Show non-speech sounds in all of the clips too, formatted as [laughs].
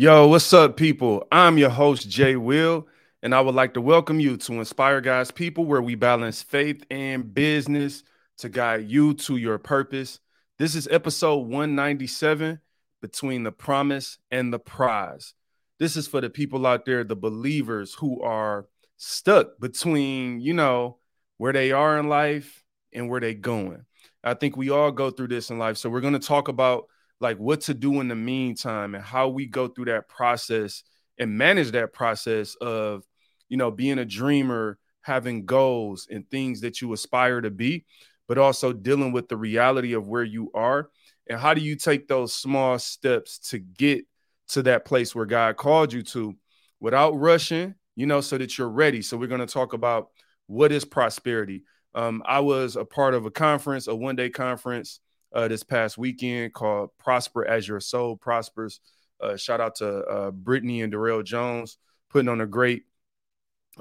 Yo, what's up, people? I'm your host, Jay Will, and I would like to welcome you to Inspire God's People, where we balance faith and business to guide you to your purpose. This is episode 197 Between the Promise and the Prize. This is for the people out there, the believers who are stuck between, you know, where they are in life and where they going. I think we all go through this in life. So we're going to talk about like what to do in the meantime and how we go through that process and manage that process of you know being a dreamer having goals and things that you aspire to be but also dealing with the reality of where you are. And how do you take those small steps to get to that place where God called you to without rushing you know so that you're ready? So we're going to talk about what is prosperity. Um, I was a part of a conference a one day conference uh, this past weekend called Prosper as Your Soul Prospers. Uh, shout out to uh, Brittany and Darrell Jones putting on a great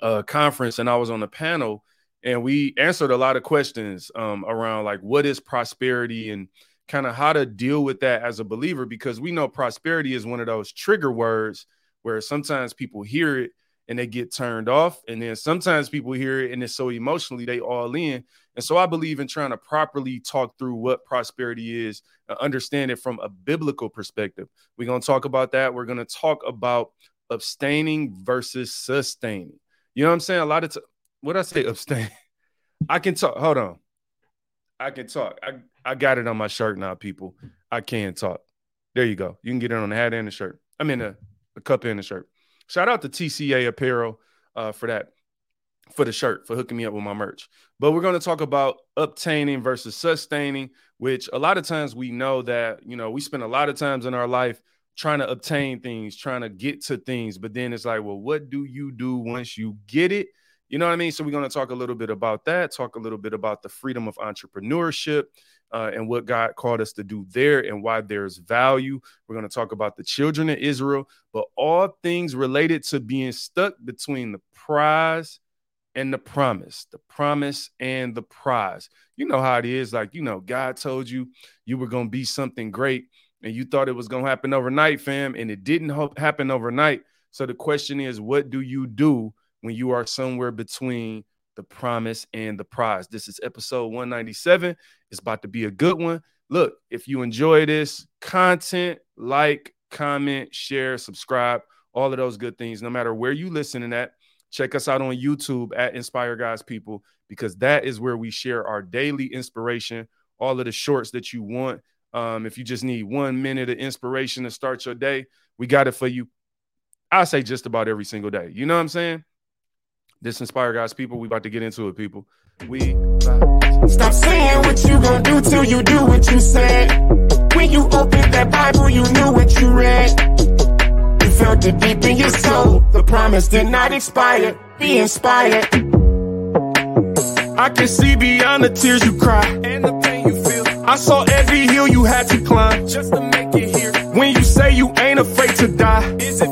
uh, conference. And I was on the panel and we answered a lot of questions um, around like what is prosperity and kind of how to deal with that as a believer because we know prosperity is one of those trigger words where sometimes people hear it and they get turned off. And then sometimes people hear it and it's so emotionally they all in. And so I believe in trying to properly talk through what prosperity is, understand it from a biblical perspective. We're going to talk about that. We're going to talk about abstaining versus sustaining. You know what I'm saying? A lot of t- what I say abstain. [laughs] I can talk. Hold on. I can talk. I, I got it on my shirt now, people. I can talk. There you go. You can get it on the hat and the shirt. I mean, a, a cup and the shirt. Shout out to TCA Apparel uh, for that, for the shirt, for hooking me up with my merch. But we're going to talk about obtaining versus sustaining, which a lot of times we know that, you know, we spend a lot of times in our life trying to obtain things, trying to get to things. But then it's like, well, what do you do once you get it? You know what I mean? So we're going to talk a little bit about that, talk a little bit about the freedom of entrepreneurship, uh, and what God called us to do there and why there's value. We're going to talk about the children of Israel, but all things related to being stuck between the prize and the promise, the promise and the prize. You know how it is. Like, you know, God told you you were going to be something great and you thought it was going to happen overnight, fam, and it didn't happen overnight. So the question is, what do you do when you are somewhere between the promise and the prize. This is episode 197. It's about to be a good one. Look, if you enjoy this content, like, comment, share, subscribe, all of those good things, no matter where you listening at. Check us out on YouTube at Inspire God's People because that is where we share our daily inspiration, all of the shorts that you want. Um, if you just need one minute of inspiration to start your day, we got it for you. I say just about every single day. You know what I'm saying? This inspire God's people. We about to get into it, people. We stop saying what you gonna do till you do what you said. When you opened that Bible, you knew what you read. Felt it deep in your soul. The promise did not expire. Be inspired. I can see beyond the tears you cry and the pain you feel. I saw every hill you had to climb just to make it here. When you say you ain't afraid to die, is it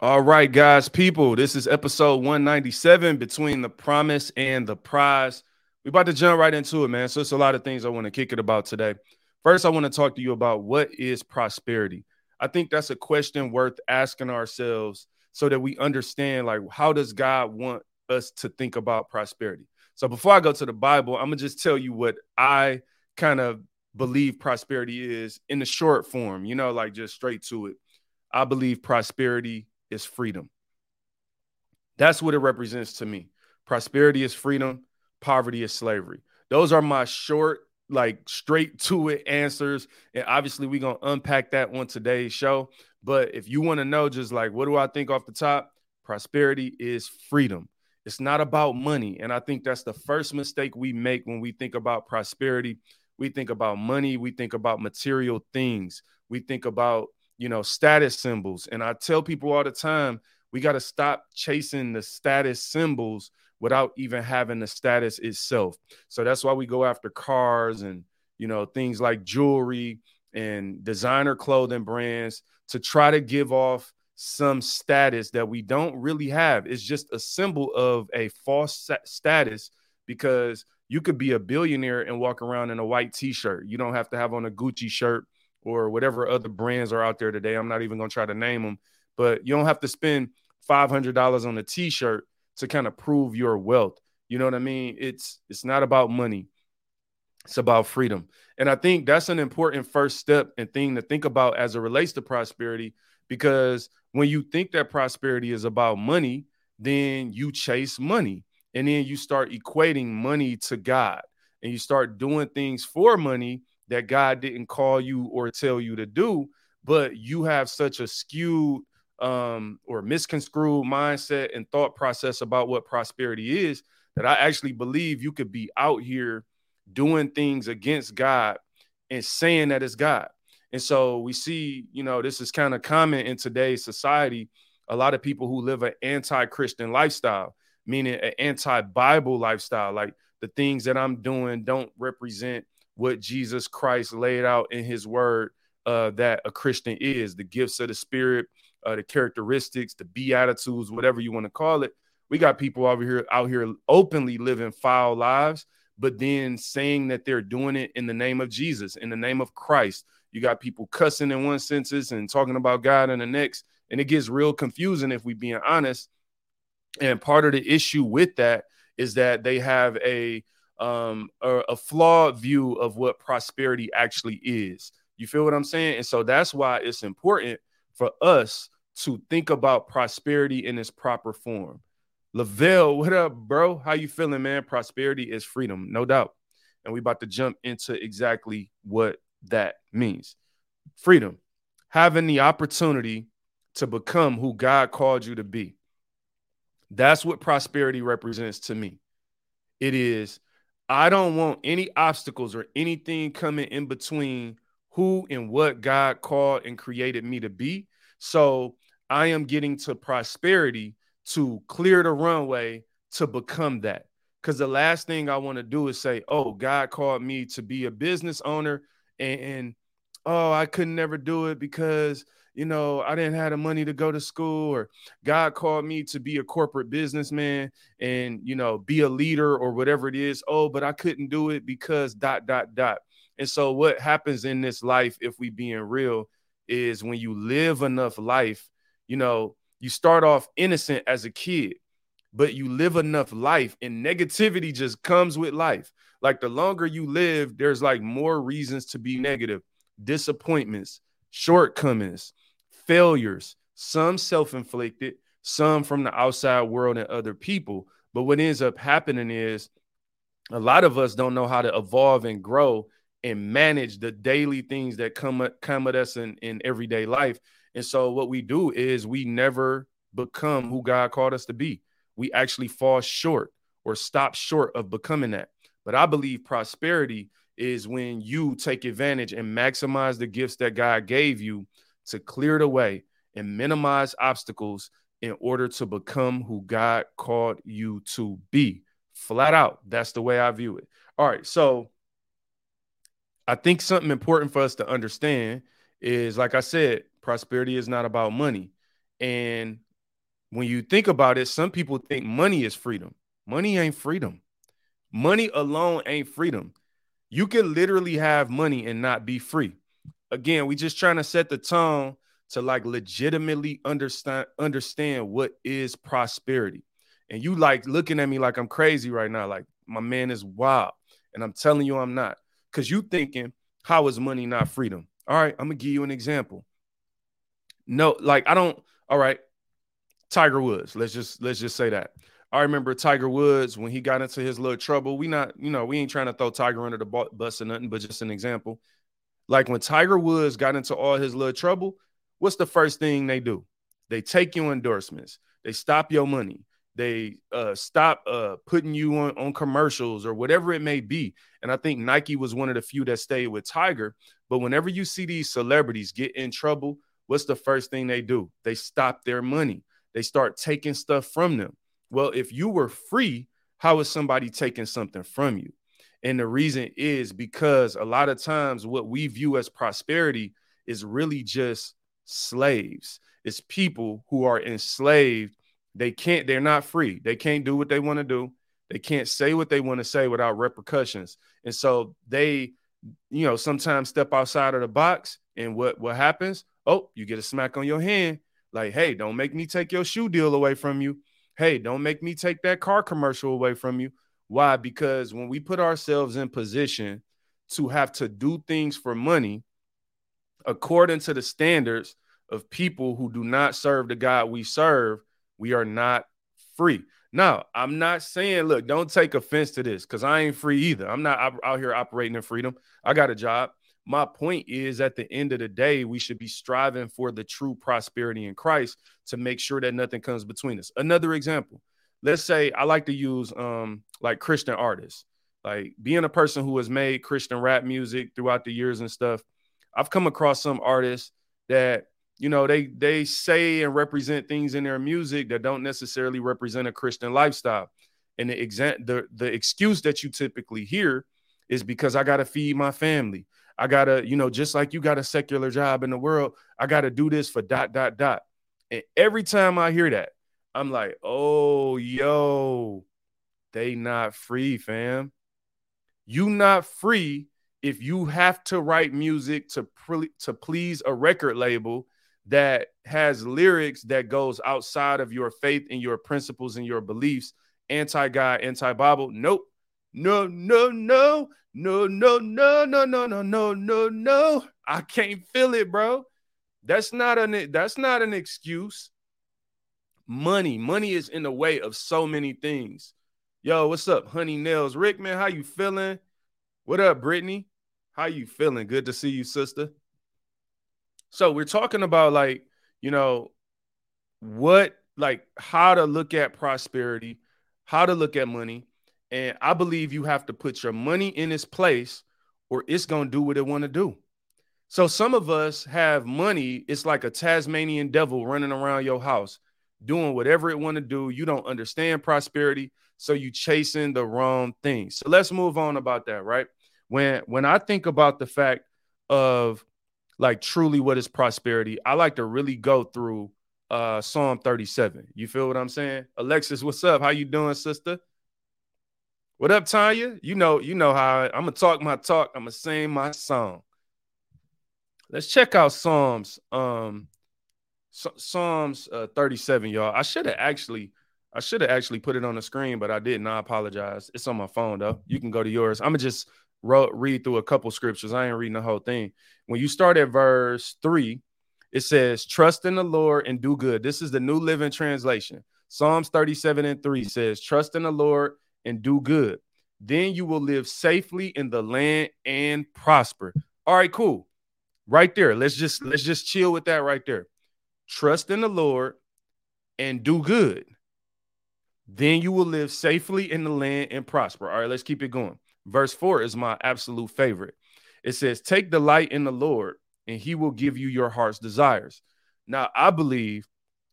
All right, guys, people, this is episode 197 between the promise and the prize. We're about to jump right into it, man. So it's a lot of things I want to kick it about today. First, I want to talk to you about what is prosperity. I think that's a question worth asking ourselves so that we understand like how does God want us to think about prosperity. So before I go to the Bible, I'm gonna just tell you what I kind of believe prosperity is in the short form, you know, like just straight to it. I believe prosperity is freedom. That's what it represents to me. Prosperity is freedom, poverty is slavery. Those are my short, like straight to it answers. And obviously, we're going to unpack that on today's show. But if you want to know, just like, what do I think off the top? Prosperity is freedom. It's not about money. And I think that's the first mistake we make when we think about prosperity. We think about money, we think about material things, we think about you know, status symbols. And I tell people all the time, we got to stop chasing the status symbols without even having the status itself. So that's why we go after cars and, you know, things like jewelry and designer clothing brands to try to give off some status that we don't really have. It's just a symbol of a false status because you could be a billionaire and walk around in a white t-shirt. You don't have to have on a Gucci shirt or whatever other brands are out there today. I'm not even going to try to name them, but you don't have to spend $500 on a t-shirt to kind of prove your wealth. You know what I mean? It's it's not about money. It's about freedom. And I think that's an important first step and thing to think about as it relates to prosperity because when you think that prosperity is about money, then you chase money and then you start equating money to God and you start doing things for money that God didn't call you or tell you to do, but you have such a skewed um, or misconstrued mindset and thought process about what prosperity is that I actually believe you could be out here doing things against God and saying that it's God. And so we see, you know, this is kind of common in today's society. A lot of people who live an anti Christian lifestyle, meaning an anti Bible lifestyle, like the things that I'm doing don't represent what Jesus Christ laid out in his word uh, that a Christian is the gifts of the Spirit, uh, the characteristics, the beatitudes, whatever you want to call it. We got people over here out here openly living foul lives, but then saying that they're doing it in the name of Jesus, in the name of Christ. You got people cussing in one senses and talking about God in the next, and it gets real confusing if we being honest. And part of the issue with that is that they have a um a, a flawed view of what prosperity actually is. You feel what I'm saying? And so that's why it's important for us to think about prosperity in its proper form. Lavelle, what up, bro? How you feeling, man? Prosperity is freedom, no doubt. And we about to jump into exactly what that means. Freedom, having the opportunity to become who God called you to be. That's what prosperity represents to me. It is, I don't want any obstacles or anything coming in between who and what God called and created me to be. So I am getting to prosperity to clear the runway to become that. Because the last thing I want to do is say, oh, God called me to be a business owner and, and oh, I couldn't never do it because, you know, I didn't have the money to go to school, or God called me to be a corporate businessman and, you know, be a leader or whatever it is. Oh, but I couldn't do it because dot, dot, dot. And so, what happens in this life, if we being real, is when you live enough life, you know, you start off innocent as a kid, but you live enough life and negativity just comes with life. Like the longer you live, there's like more reasons to be negative, disappointments, shortcomings, failures, some self-inflicted, some from the outside world and other people. But what ends up happening is a lot of us don't know how to evolve and grow and manage the daily things that come come at us in, in everyday life. And so what we do is we never become who God called us to be. We actually fall short or stop short of becoming that. But I believe prosperity is when you take advantage and maximize the gifts that God gave you to clear the way and minimize obstacles in order to become who God called you to be. Flat out, that's the way I view it. All right, so I think something important for us to understand is like I said, prosperity is not about money. And when you think about it, some people think money is freedom. Money ain't freedom. Money alone ain't freedom. You can literally have money and not be free. Again, we just trying to set the tone to like legitimately understand understand what is prosperity. And you like looking at me like I'm crazy right now, like my man is wild. And I'm telling you I'm not. Cuz you thinking how is money not freedom? All right, I'm to give you an example. No, like I don't all right. Tiger Woods, let's just let's just say that. I remember Tiger Woods when he got into his little trouble. We not, you know, we ain't trying to throw Tiger under the bus or nothing, but just an example. Like when Tiger Woods got into all his little trouble, what's the first thing they do? They take your endorsements. They stop your money. They uh, stop uh, putting you on, on commercials or whatever it may be. And I think Nike was one of the few that stayed with Tiger. But whenever you see these celebrities get in trouble, what's the first thing they do? They stop their money. They start taking stuff from them. Well, if you were free, how is somebody taking something from you? And the reason is because a lot of times what we view as prosperity is really just slaves. It's people who are enslaved. They can't, they're not free. They can't do what they want to do. They can't say what they want to say without repercussions. And so they, you know, sometimes step outside of the box. And what what happens? Oh, you get a smack on your hand. Like, hey, don't make me take your shoe deal away from you. Hey, don't make me take that car commercial away from you. Why? Because when we put ourselves in position to have to do things for money according to the standards of people who do not serve the God we serve, we are not free. Now, I'm not saying, look, don't take offense to this because I ain't free either. I'm not out here operating in freedom. I got a job. My point is, at the end of the day, we should be striving for the true prosperity in Christ to make sure that nothing comes between us. Another example, let's say I like to use um like Christian artists, like being a person who has made Christian rap music throughout the years and stuff. I've come across some artists that you know they they say and represent things in their music that don't necessarily represent a christian lifestyle and the exam the, the excuse that you typically hear is because i gotta feed my family i gotta you know just like you got a secular job in the world i gotta do this for dot dot dot and every time i hear that i'm like oh yo they not free fam you not free if you have to write music to pre- to please a record label that has lyrics that goes outside of your faith and your principles and your beliefs, anti-God, anti-Bible. Nope. No, no, no, no, no, no, no, no, no, no, no, no. I can't feel it, bro. That's not an that's not an excuse. Money, money is in the way of so many things. Yo, what's up, Honey Nails? Rick, man, how you feeling? What up, Brittany? How you feeling? Good to see you, sister. So we're talking about like, you know, what like how to look at prosperity, how to look at money. And I believe you have to put your money in its place or it's going to do what it want to do. So some of us have money, it's like a Tasmanian devil running around your house doing whatever it want to do. You don't understand prosperity, so you chasing the wrong thing. So let's move on about that, right? When when I think about the fact of like truly what is prosperity, I like to really go through uh Psalm 37. You feel what I'm saying? Alexis, what's up? How you doing, sister? What up, Tanya? You know, you know how I, am gonna talk my talk, I'm gonna sing my song. Let's check out Psalms um Psalms uh, 37, y'all. I should have actually I should have actually put it on the screen, but I didn't. I apologize. It's on my phone though. You can go to yours. I'm gonna just read through a couple scriptures. I ain't reading the whole thing. When you start at verse three, it says, Trust in the Lord and do good. This is the New Living Translation. Psalms 37 and 3 says, Trust in the Lord and do good. Then you will live safely in the land and prosper. All right, cool. Right there. Let's just let's just chill with that right there. Trust in the Lord and do good. Then you will live safely in the land and prosper. All right, let's keep it going. Verse 4 is my absolute favorite. It says, Take delight in the Lord, and he will give you your heart's desires. Now, I believe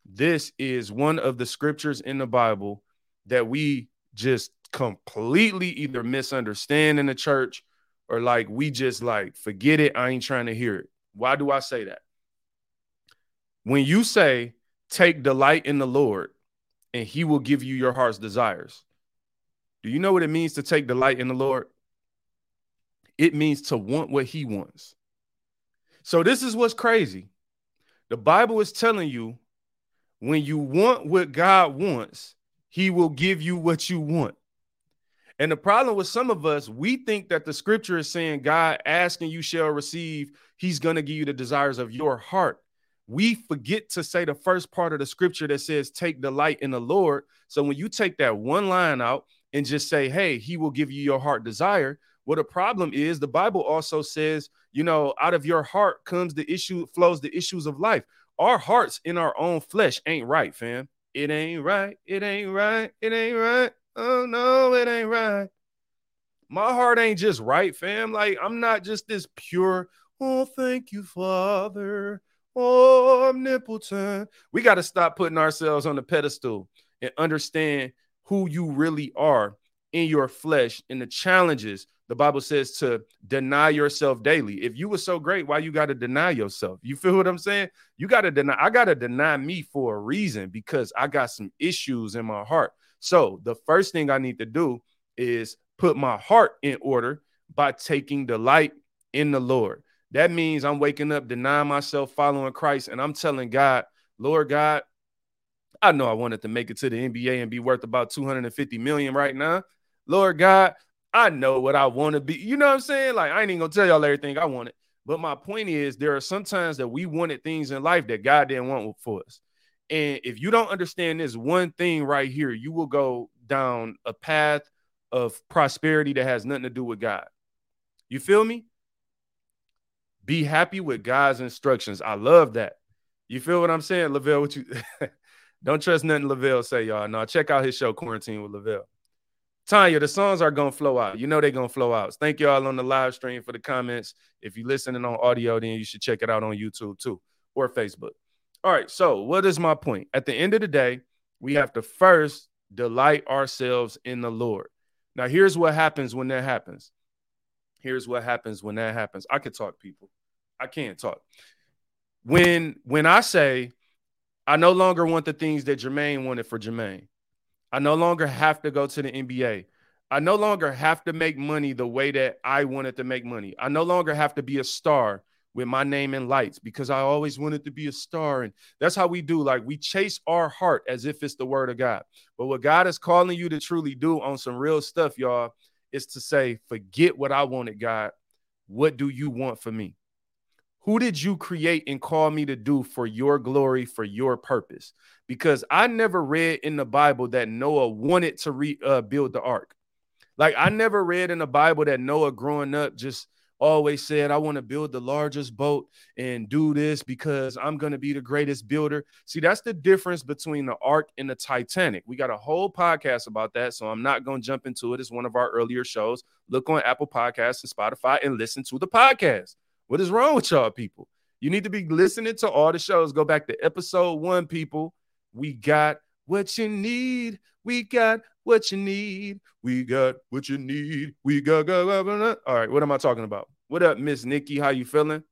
this is one of the scriptures in the Bible that we just completely either misunderstand in the church or like we just like forget it. I ain't trying to hear it. Why do I say that? When you say, Take delight in the Lord, and he will give you your heart's desires. Do you know what it means to take delight in the Lord? It means to want what he wants. So this is what's crazy. The Bible is telling you when you want what God wants, he will give you what you want. And the problem with some of us, we think that the scripture is saying, God asking you shall receive, he's going to give you the desires of your heart. We forget to say the first part of the scripture that says, take delight in the Lord. So when you take that one line out and just say, hey, he will give you your heart desire. Well, the problem is the Bible also says, you know, out of your heart comes the issue, flows the issues of life. Our hearts in our own flesh ain't right, fam. It ain't right. It ain't right. It ain't right. Oh no, it ain't right. My heart ain't just right, fam. Like I'm not just this pure. Oh, thank you, Father. Oh, omnipotent. We got to stop putting ourselves on the pedestal and understand who you really are in your flesh and the challenges the bible says to deny yourself daily if you were so great why you got to deny yourself you feel what i'm saying you got to deny i got to deny me for a reason because i got some issues in my heart So the first thing I need to do is put my heart in order by taking delight in the Lord. That means I'm waking up, denying myself, following Christ, and I'm telling God, Lord God, I know I wanted to make it to the NBA and be worth about 250 million right now. Lord God, I know what I want to be. You know what I'm saying? Like, I ain't even gonna tell y'all everything I wanted. But my point is, there are sometimes that we wanted things in life that God didn't want for us. And if you don't understand this one thing right here, you will go down a path of prosperity that has nothing to do with God. You feel me? Be happy with God's instructions. I love that. You feel what I'm saying, Lavelle? What you [laughs] don't trust nothing Lavelle say, y'all. No, check out his show, Quarantine with Lavelle. Tanya, the songs are gonna flow out. You know they're gonna flow out. Thank y'all on the live stream for the comments. If you're listening on audio, then you should check it out on YouTube too or Facebook. All right. So, what is my point? At the end of the day, we have to first delight ourselves in the Lord. Now, here's what happens when that happens. Here's what happens when that happens. I could talk, people. I can't talk. When when I say I no longer want the things that Jermaine wanted for Jermaine. I no longer have to go to the NBA. I no longer have to make money the way that I wanted to make money. I no longer have to be a star with my name in lights because I always wanted to be a star. And that's how we do. Like we chase our heart as if it's the word of God. But what God is calling you to truly do on some real stuff, y'all, is to say, forget what I wanted, God. What do you want for me? Who did you create and call me to do for your glory, for your purpose? Because I never read in the Bible that Noah wanted to rebuild uh, build the ark. Like I never read in the Bible that Noah growing up just always said, I want to build the largest boat and do this because I'm going to be the greatest builder. See, that's the difference between the ark and the Titanic. We got a whole podcast about that. So I'm not going to jump into it. It's one of our earlier shows. Look on Apple Podcasts and Spotify and listen to the podcast. What is wrong with y'all people? You need to be listening to all the shows. Go back to episode one, people. We got what you need. We got what you need. We got what you need. We got, got, got, got. All right, what am I talking about? What up, Miss Nikki? How you feeling?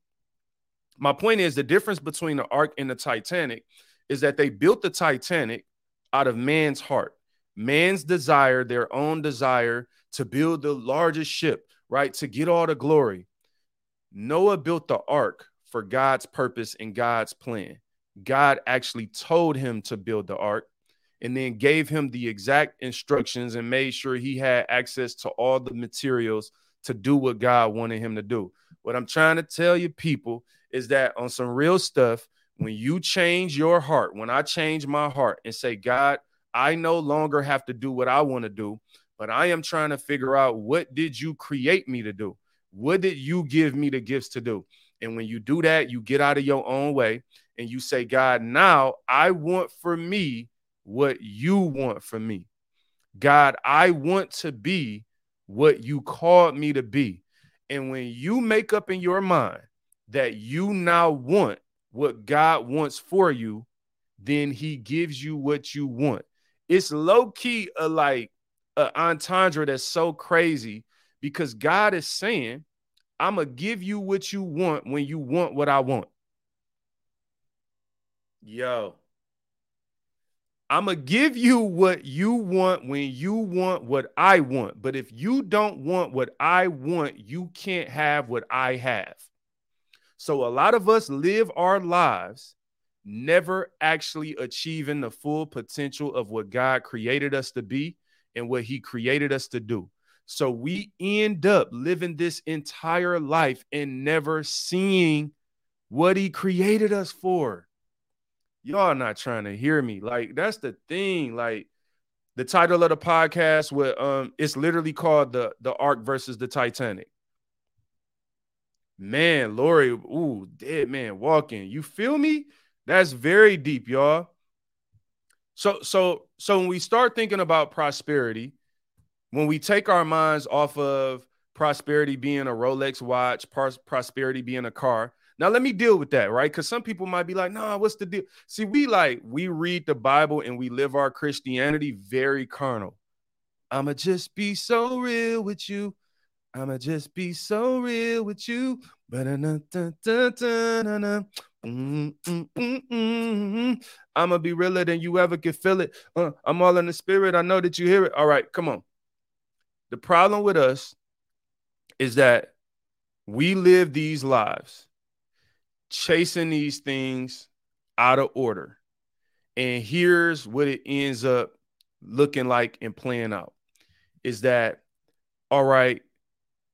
My point is the difference between the Ark and the Titanic is that they built the Titanic out of man's heart, man's desire, their own desire to build the largest ship, right? To get all the glory. Noah built the ark for God's purpose and God's plan. God actually told him to build the ark and then gave him the exact instructions and made sure he had access to all the materials to do what God wanted him to do. What I'm trying to tell you, people, is that on some real stuff, when you change your heart, when I change my heart and say, God, I no longer have to do what I want to do, but I am trying to figure out what did you create me to do? What did you give me the gifts to do? And when you do that, you get out of your own way and you say, God, now I want for me what you want for me. God, I want to be what you called me to be. And when you make up in your mind that you now want what God wants for you, then he gives you what you want. It's low key a like a entendre that's so crazy because God is saying, I'm gonna give you what you want when you want what I want. Yo, I'm gonna give you what you want when you want what I want. But if you don't want what I want, you can't have what I have. So a lot of us live our lives never actually achieving the full potential of what God created us to be and what He created us to do. So we end up living this entire life and never seeing what he created us for. Y'all not trying to hear me. Like that's the thing. Like the title of the podcast with um it's literally called the the Ark versus the Titanic. Man, Lori, ooh, dead man walking. You feel me? That's very deep, y'all. So so so when we start thinking about prosperity, when we take our minds off of prosperity being a Rolex watch, pros- prosperity being a car. Now let me deal with that, right? Because some people might be like, "Nah, what's the deal?" See, we like we read the Bible and we live our Christianity very carnal. I'ma just be so real with you. I'ma just be so real with you. I'ma be realer than you ever could feel it. Uh, I'm all in the spirit. I know that you hear it. All right, come on. The problem with us is that we live these lives chasing these things out of order. And here's what it ends up looking like and playing out is that all right,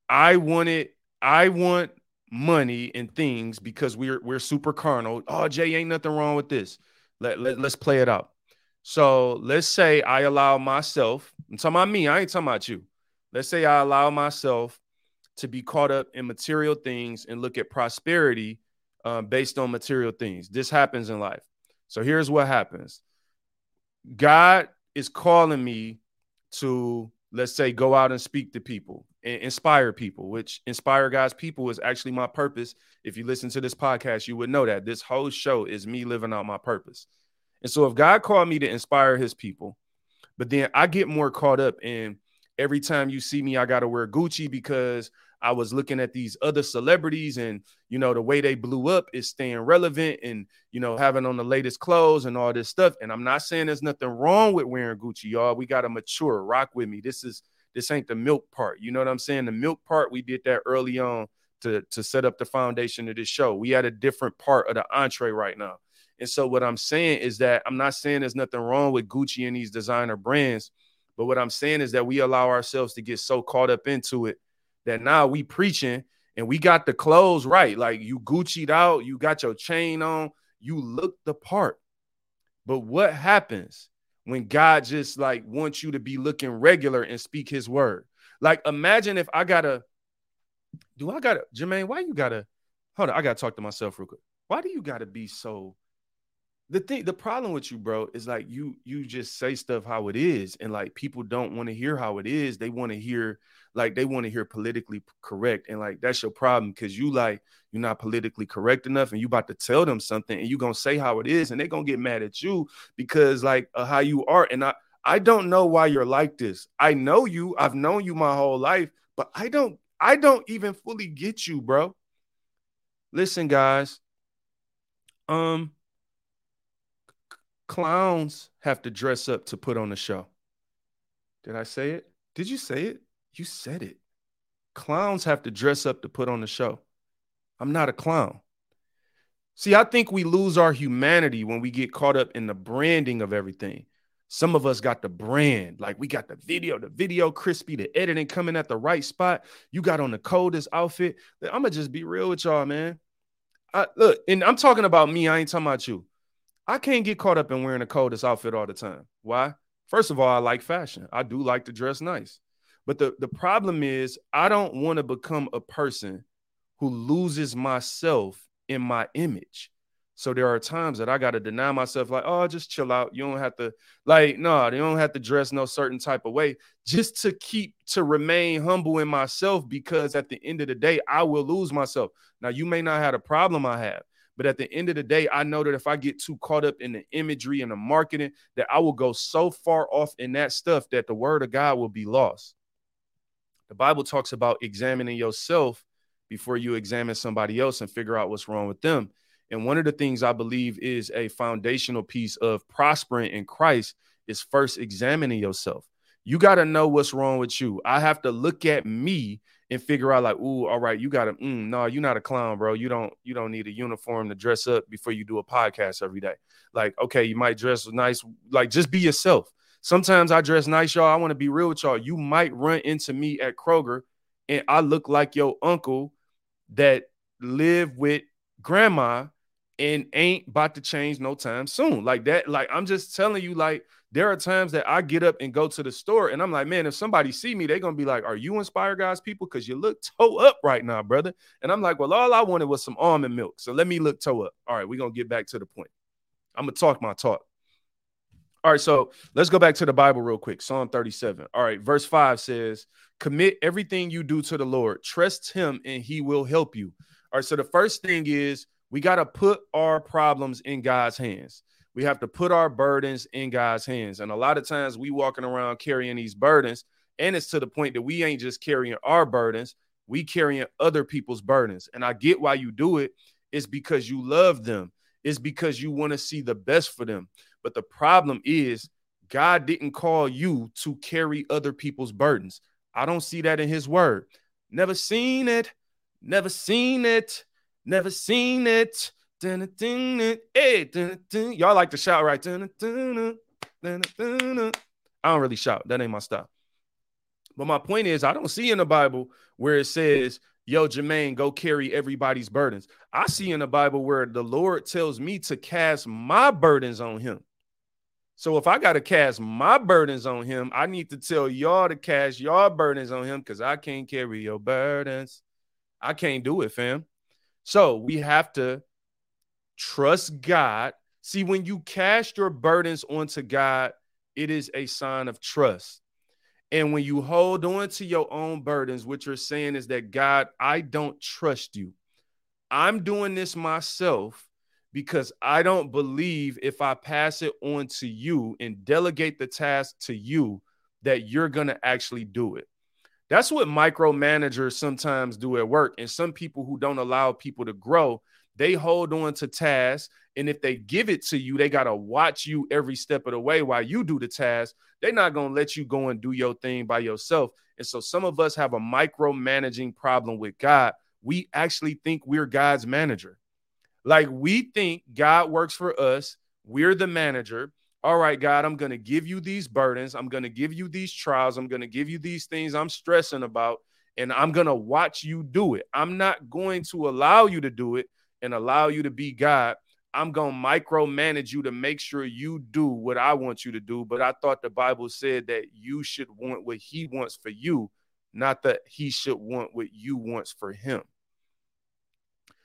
I want it, I want money and things because we're we're super carnal. Oh, Jay, ain't nothing wrong with this. Let, let let's play it out. So let's say I allow myself, I'm talking about me, I ain't talking about you. Let's say I allow myself to be caught up in material things and look at prosperity um, based on material things. This happens in life. So here's what happens God is calling me to, let's say, go out and speak to people and inspire people, which inspire God's people is actually my purpose. If you listen to this podcast, you would know that this whole show is me living out my purpose. And so if God called me to inspire his people, but then I get more caught up in every time you see me, I got to wear Gucci because I was looking at these other celebrities and you know the way they blew up is staying relevant and you know having on the latest clothes and all this stuff. And I'm not saying there's nothing wrong with wearing Gucci, y'all. We got to mature. Rock with me. This is this ain't the milk part. You know what I'm saying? The milk part we did that early on to to set up the foundation of this show. We had a different part of the entree right now. And so what I'm saying is that I'm not saying there's nothing wrong with Gucci and these designer brands, but what I'm saying is that we allow ourselves to get so caught up into it that now we preaching and we got the clothes right. Like you Gucci'd out, you got your chain on, you look the part. But what happens when God just like wants you to be looking regular and speak his word? Like imagine if I gotta do I gotta Jermaine, why you gotta hold on, I gotta talk to myself real quick. Why do you gotta be so the thing the problem with you bro is like you you just say stuff how it is and like people don't want to hear how it is. They want to hear like they want to hear politically correct and like that's your problem because you like you're not politically correct enough and you about to tell them something and you gonna say how it is and they're gonna get mad at you because like uh, how you are and i i don't know why you're like this. I know you i've known you my whole life but i don't i don't even fully get you bro. Listen guys um clowns have to dress up to put on a show. Did I say it? Did you say it? You said it. Clowns have to dress up to put on the show. I'm not a clown. See, I think we lose our humanity when we get caught up in the branding of everything. Some of us got the brand, like we got the video, the video crispy, the editing coming at the right spot. You got on the coldest outfit. I'm gonna just be real with y'all, man. I, look, and I'm talking about me. I ain't talking about you. I can't get caught up in wearing the coldest outfit all the time. Why? First of all, I like fashion. I do like to dress nice. But the, the problem is, I don't want to become a person who loses myself in my image. So there are times that I got to deny myself, like, oh, just chill out. You don't have to, like, no, you don't have to dress no certain type of way just to keep, to remain humble in myself because at the end of the day, I will lose myself. Now, you may not have a problem I have, but at the end of the day, I know that if I get too caught up in the imagery and the marketing, that I will go so far off in that stuff that the word of God will be lost. The Bible talks about examining yourself before you examine somebody else and figure out what's wrong with them. And one of the things I believe is a foundational piece of prospering in Christ is first examining yourself. You got to know what's wrong with you. I have to look at me and figure out like, ooh, all right, you got to, mm, no, you're not a clown, bro. You don't, you don't need a uniform to dress up before you do a podcast every day. Like, okay, you might dress nice, like just be yourself. Sometimes I dress nice, y'all. I want to be real with y'all. You might run into me at Kroger, and I look like your uncle that live with grandma and ain't about to change no time soon. Like that, like I'm just telling you, like there are times that I get up and go to the store and I'm like, man, if somebody see me, they're gonna be like, Are you inspire God's people? Because you look toe up right now, brother. And I'm like, Well, all I wanted was some almond milk. So let me look toe up. All right, we're gonna get back to the point. I'm gonna talk my talk. All right, so let's go back to the Bible real quick. Psalm 37. All right, verse 5 says, Commit everything you do to the Lord, trust him, and he will help you. All right, so the first thing is we got to put our problems in God's hands. We have to put our burdens in God's hands. And a lot of times we walking around carrying these burdens And it's to the point that we ain't just carrying our burdens, we carrying other people's burdens. And I get why you do it. It's because you love them. It's because you want to see the best for them. But the problem is God didn't call you to carry other people's burdens. I don't see that in his word. Never seen it. Never seen it. Never seen it. Dun. Eh, y'all like to shout, right? I don't really shout. That ain't my style. But my point is, I don't see in the Bible where it says, Yo, Jermaine, go carry everybody's burdens. I see in the Bible where the Lord tells me to cast my burdens on him. So if I got to cast my burdens on him, I need to tell y'all to cast your burdens on him because I can't carry your burdens. I can't do it, fam. So we have to trust God. See, when you cast your burdens onto God, it is a sign of trust. And when you hold on to your own burdens, what you're saying is that God, I don't trust you. I'm doing this myself because I don't believe if I pass it on to you and delegate the task to you, that you're going to actually do it. That's what micromanagers sometimes do at work. And some people who don't allow people to grow, they hold on to tasks. And if they give it to you, they got to watch you every step of the way while you do the task. They're not going to let you go and do your thing by yourself. And so some of us have a micromanaging problem with God. We actually think we're God's manager. Like we think God works for us, we're the manager all right, God, I'm going to give you these burdens. I'm going to give you these trials. I'm going to give you these things I'm stressing about, and I'm going to watch you do it. I'm not going to allow you to do it and allow you to be God. I'm going to micromanage you to make sure you do what I want you to do. But I thought the Bible said that you should want what he wants for you, not that he should want what you wants for him.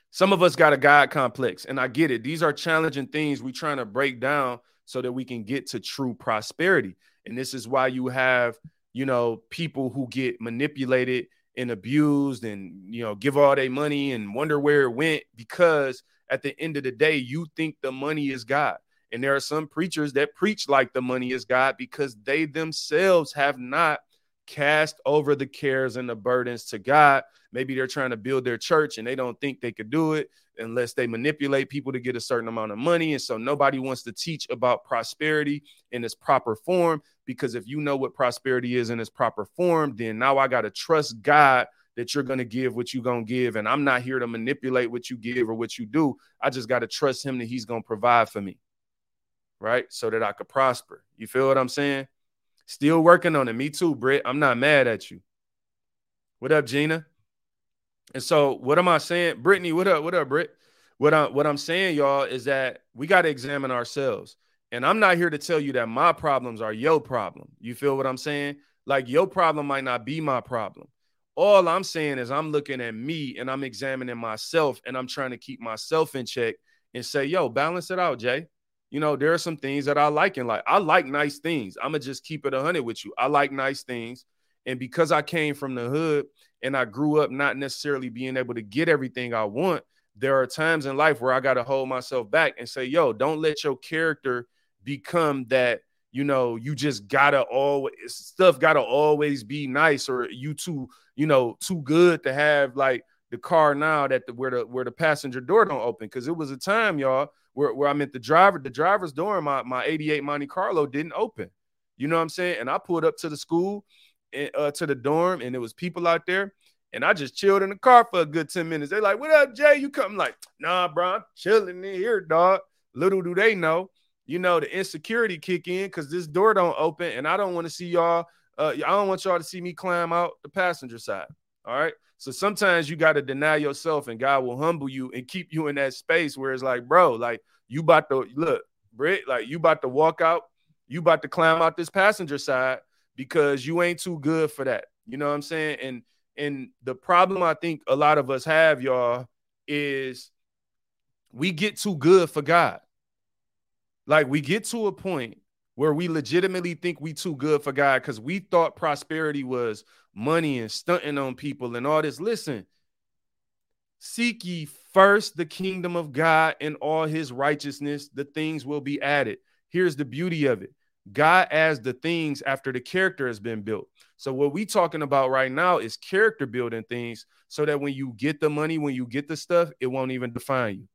Some of us got a God complex, and I get it. These are challenging things we're trying to break down so that we can get to true prosperity. And this is why you have, you know, people who get manipulated and abused and, you know, give all their money and wonder where it went because at the end of the day, you think the money is God. And there are some preachers that preach like the money is God because they themselves have not cast over the cares and the burdens to God. Maybe they're trying to build their church and they don't think they could do it unless they manipulate people to get a certain amount of money. And so nobody wants to teach about prosperity in its proper form because if you know what prosperity is in its proper form, then now I got to trust God that you're going to give what you're going to give. And I'm not here to manipulate what you give or what you do. I just got to trust Him that He's going to provide for me, right? So that I could prosper. You feel what I'm saying? Still working on it. Me too, Britt. I'm not mad at you. What up, Gina? And so, what am I saying, Brittany? What up? What up, Britt? What I what I'm saying, y'all, is that we got to examine ourselves. And I'm not here to tell you that my problems are your problem. You feel what I'm saying? Like your problem might not be my problem. All I'm saying is I'm looking at me and I'm examining myself and I'm trying to keep myself in check and say, yo, balance it out, Jay. You know, there are some things that I like in life. I like nice things. I'm gonna just keep it a hundred with you. I like nice things. And because I came from the hood and I grew up not necessarily being able to get everything I want, there are times in life where I got to hold myself back and say, yo, don't let your character become that, you know, you just gotta always stuff gotta always be nice or you too, you know, too good to have like the car now that the where the where the passenger door don't open. Cause it was a time, y'all, where, where I meant the driver, the driver's door in my, my 88 Monte Carlo didn't open. You know what I'm saying? And I pulled up to the school uh, to the dorm, and there was people out there, and I just chilled in the car for a good 10 minutes. They like, what up, Jay? You come like, nah, bro, I'm chilling in here, dog. Little do they know, you know, the insecurity kick in because this door don't open, and I don't want to see y'all. Uh, I don't want y'all to see me climb out the passenger side. All right. So sometimes you got to deny yourself, and God will humble you and keep you in that space where it's like, bro, like you about to look, Britt, like you about to walk out, you about to climb out this passenger side because you ain't too good for that. You know what I'm saying? And and the problem I think a lot of us have, y'all, is we get too good for God. Like we get to a point where we legitimately think we too good for God because we thought prosperity was money and stunting on people and all this. Listen, seek ye first the kingdom of God and all his righteousness, the things will be added. Here's the beauty of it God adds the things after the character has been built. So what we talking about right now is character building things so that when you get the money, when you get the stuff, it won't even define you.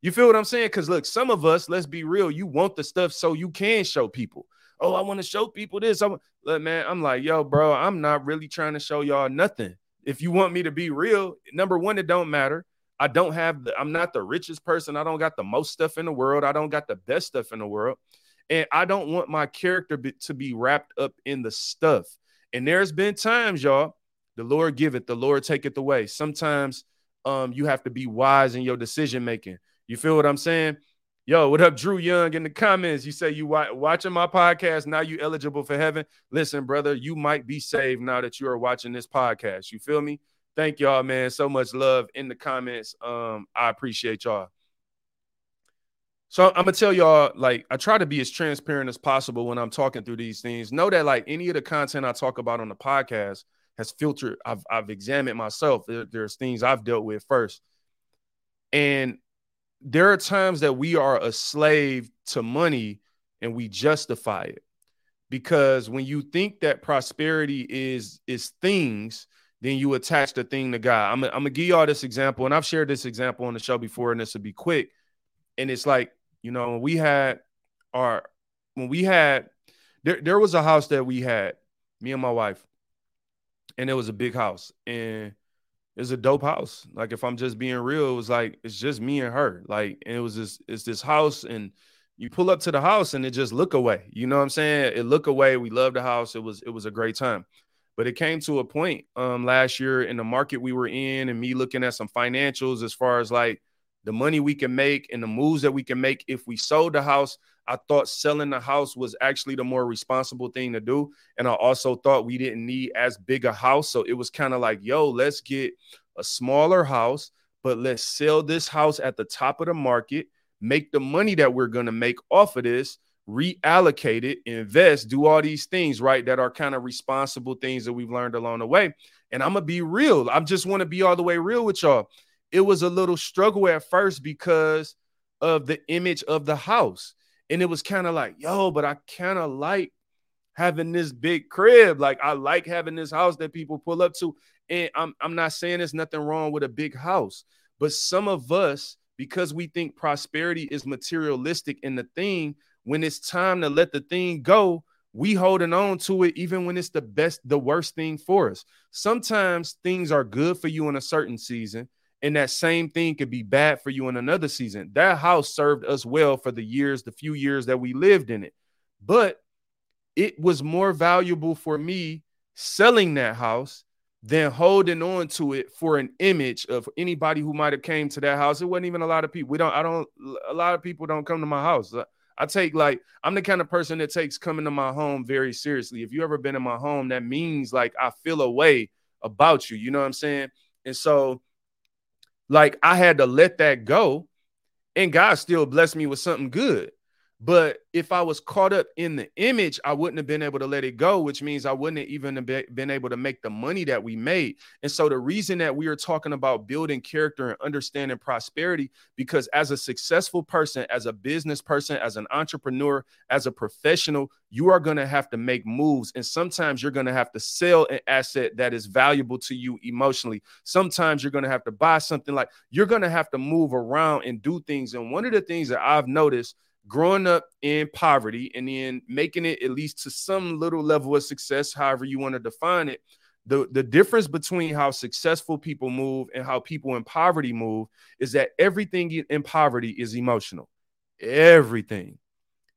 You feel what I'm saying? Because look, some of us, let's be real, you want the stuff so you can show people. Oh, I want to show people this. I'm look, man, I'm like, yo, bro, I'm not really trying to show y'all nothing. If you want me to be real, number one, it don't matter. I don't have the, I'm not the richest person. I don't got the most stuff in the world. I don't got the best stuff in the world. And I don't want my character be, to be wrapped up in the stuff. And there's been times, y'all, the Lord give it, the Lord take it away. Sometimes um, you have to be wise in your decision making. You feel what I'm saying? Yo, what up, Drew Young? In the comments, you say you watching my podcast. Now you eligible for heaven. Listen, brother, you might be saved now that you are watching this podcast. You feel me? Thank y'all, man. So much love in the comments. Um, I appreciate y'all. So I'm gonna tell y'all, like, I try to be as transparent as possible when I'm talking through these things. Know that, like, any of the content I talk about on the podcast has filtered. I've I've examined myself. There, there's things I've dealt with first, and there are times that we are a slave to money and we justify it because when you think that prosperity is is things then you attach the thing to god i'm, I'm gonna give y'all this example and i've shared this example on the show before and this will be quick and it's like you know, when we had our when we had there, there was a house that we had, me and my wife, and it was a big house. And it's a dope house. Like if I'm just being real, it was like it's just me and her. Like and it was this it's this house and you pull up to the house and it just look away. You know what I'm saying? It look away. We love the house. It was it was a great time. But it came to a point um last year in the market we were in and me looking at some financials as far as like the money we can make and the moves that we can make if we sold the house. I thought selling the house was actually the more responsible thing to do. And I also thought we didn't need as big a house. So it was kind of like, yo, let's get a smaller house, but let's sell this house at the top of the market, make the money that we're going to make off of this, reallocate it, invest, do all these things, right? That are kind of responsible things that we've learned along the way. And I'm to be real. I just want to be all the way real with y'all it was a little struggle at first because of the image of the house. And it was kind of like, yo, but I kind of like having this big crib. Like I like having this house that people pull up to. And I'm I'm not saying there's nothing wrong with a big house, but some of us, because we think prosperity is materialistic in the thing, when it's time to let the thing go, we holding on to it even when it's the best, the worst thing for us. Sometimes things are good for you in a certain season, and that same thing could be bad for you in another season. That house served us well for the years, the few years that we lived in it. But it was more valuable for me selling that house than holding on to it for an image of anybody who might have came to that house. It wasn't even a lot of people. We don't, I don't, a lot of people don't come to my house. I take like, I'm the kind of person that takes coming to my home very seriously. If you ever been in my home, that means like I feel a way about you. You know what I'm saying? And so like I had to let that go, and God still blessed me with something good. But if I was caught up in the image, I wouldn't have been able to let it go, which means I wouldn't have even been able to make the money that we made. And so the reason that we are talking about building character and understanding prosperity, because as a successful person, as a business person, as an entrepreneur, as a professional, you are going to have to make moves. And sometimes you're going to have to sell an asset that is valuable to you emotionally. Sometimes you're going to have to buy something like you're going to have to move around and do things. And one of the things that I've noticed growing up in poverty and then making it at least to some little level of success, however you want to define it. The, the difference between how successful people move and how people in poverty move is that everything in poverty is emotional. Everything,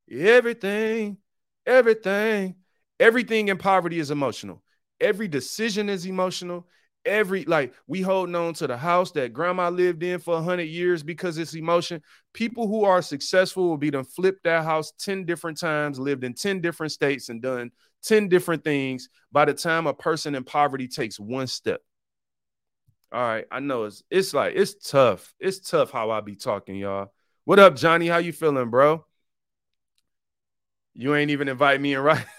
everything, everything, everything in poverty is emotional. Every decision is emotional every like we holding on to the house that grandma lived in for 100 years because it's emotion. People who are successful will be done flipped that house 10 different times lived in 10 different states and done 10 different things by the time a person in poverty takes one step. All right i know it's it's like it's tough. It's tough how i be talking y'all. What up johnny? How you feeling bro? You ain't even invite me in right [laughs]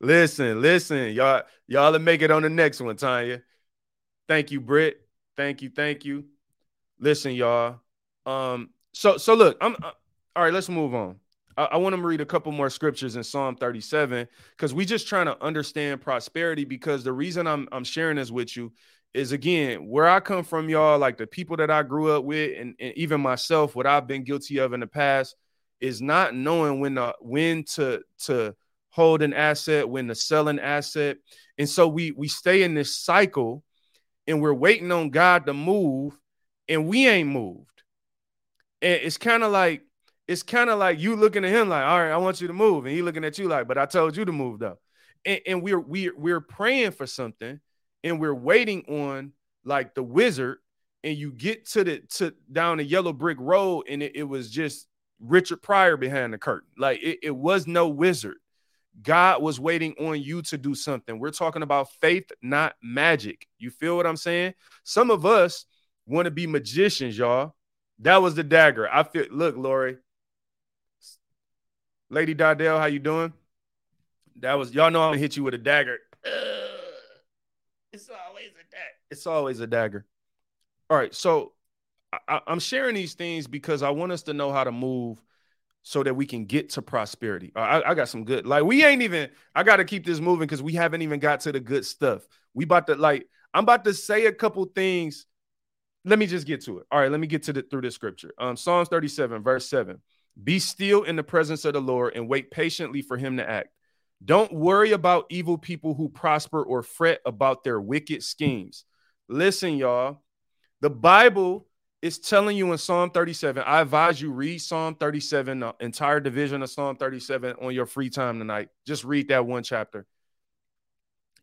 Listen, listen, y'all, y'all will make it on the next one, Tanya. Thank you, Britt. Thank you, thank you. Listen, y'all. Um, so so look, I'm uh, all right. Let's move on. I, I want to read a couple more scriptures in Psalm 37 because we just trying to understand prosperity. Because the reason I'm I'm sharing this with you is again where I come from, y'all. Like the people that I grew up with, and, and even myself, what I've been guilty of in the past is not knowing when to when to to hold an asset, when to sell an asset, and so we we stay in this cycle, and we're waiting on God to move, and we ain't moved. And it's kind of like it's kind of like you looking at him like, all right, I want you to move, and he looking at you like, but I told you to move though. And, and we're we're we're praying for something, and we're waiting on like the wizard, and you get to the to down the yellow brick road, and it, it was just Richard Pryor behind the curtain. Like it, it was no wizard. God was waiting on you to do something. We're talking about faith, not magic. You feel what I'm saying? Some of us want to be magicians, y'all. That was the dagger. I feel. Look, Lori, Lady Dardell, how you doing? That was y'all know I'm gonna hit you with a dagger. It's always a dagger. It's always a dagger. All right, so I, am sharing these things because I want us to know how to move so that we can get to prosperity. I, I got some good, like we ain't even. I got to keep this moving because we haven't even got to the good stuff. We about to like. I'm about to say a couple things. Let me just get to it. All right, let me get to the through the scripture. Um, Psalms 37, verse 7. Be still in the presence of the Lord and wait patiently for him to act. Don't worry about evil people who prosper or fret about their wicked schemes. Listen, y'all. The Bible is telling you in Psalm 37. I advise you read Psalm 37, the entire division of Psalm 37 on your free time tonight. Just read that one chapter.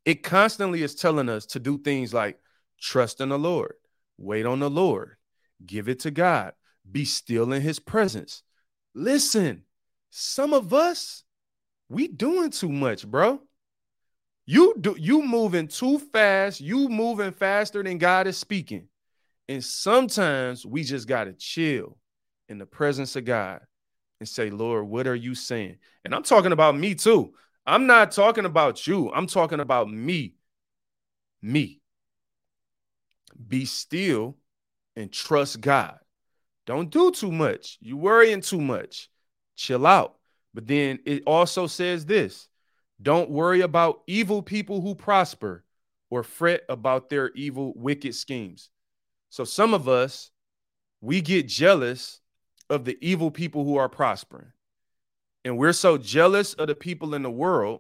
It constantly is telling us to do things like trust in the Lord, wait on the Lord, give it to God, be still in his presence. Listen, some of us, we doing too much, bro. You do you moving too fast, you moving faster than God is speaking. And sometimes we just gotta chill in the presence of God and say, Lord, what are you saying? And I'm talking about me too. I'm not talking about you. I'm talking about me. Me. Be still and trust God. Don't do too much. You worrying too much. Chill out. But then it also says this don't worry about evil people who prosper or fret about their evil, wicked schemes. So some of us, we get jealous of the evil people who are prospering. And we're so jealous of the people in the world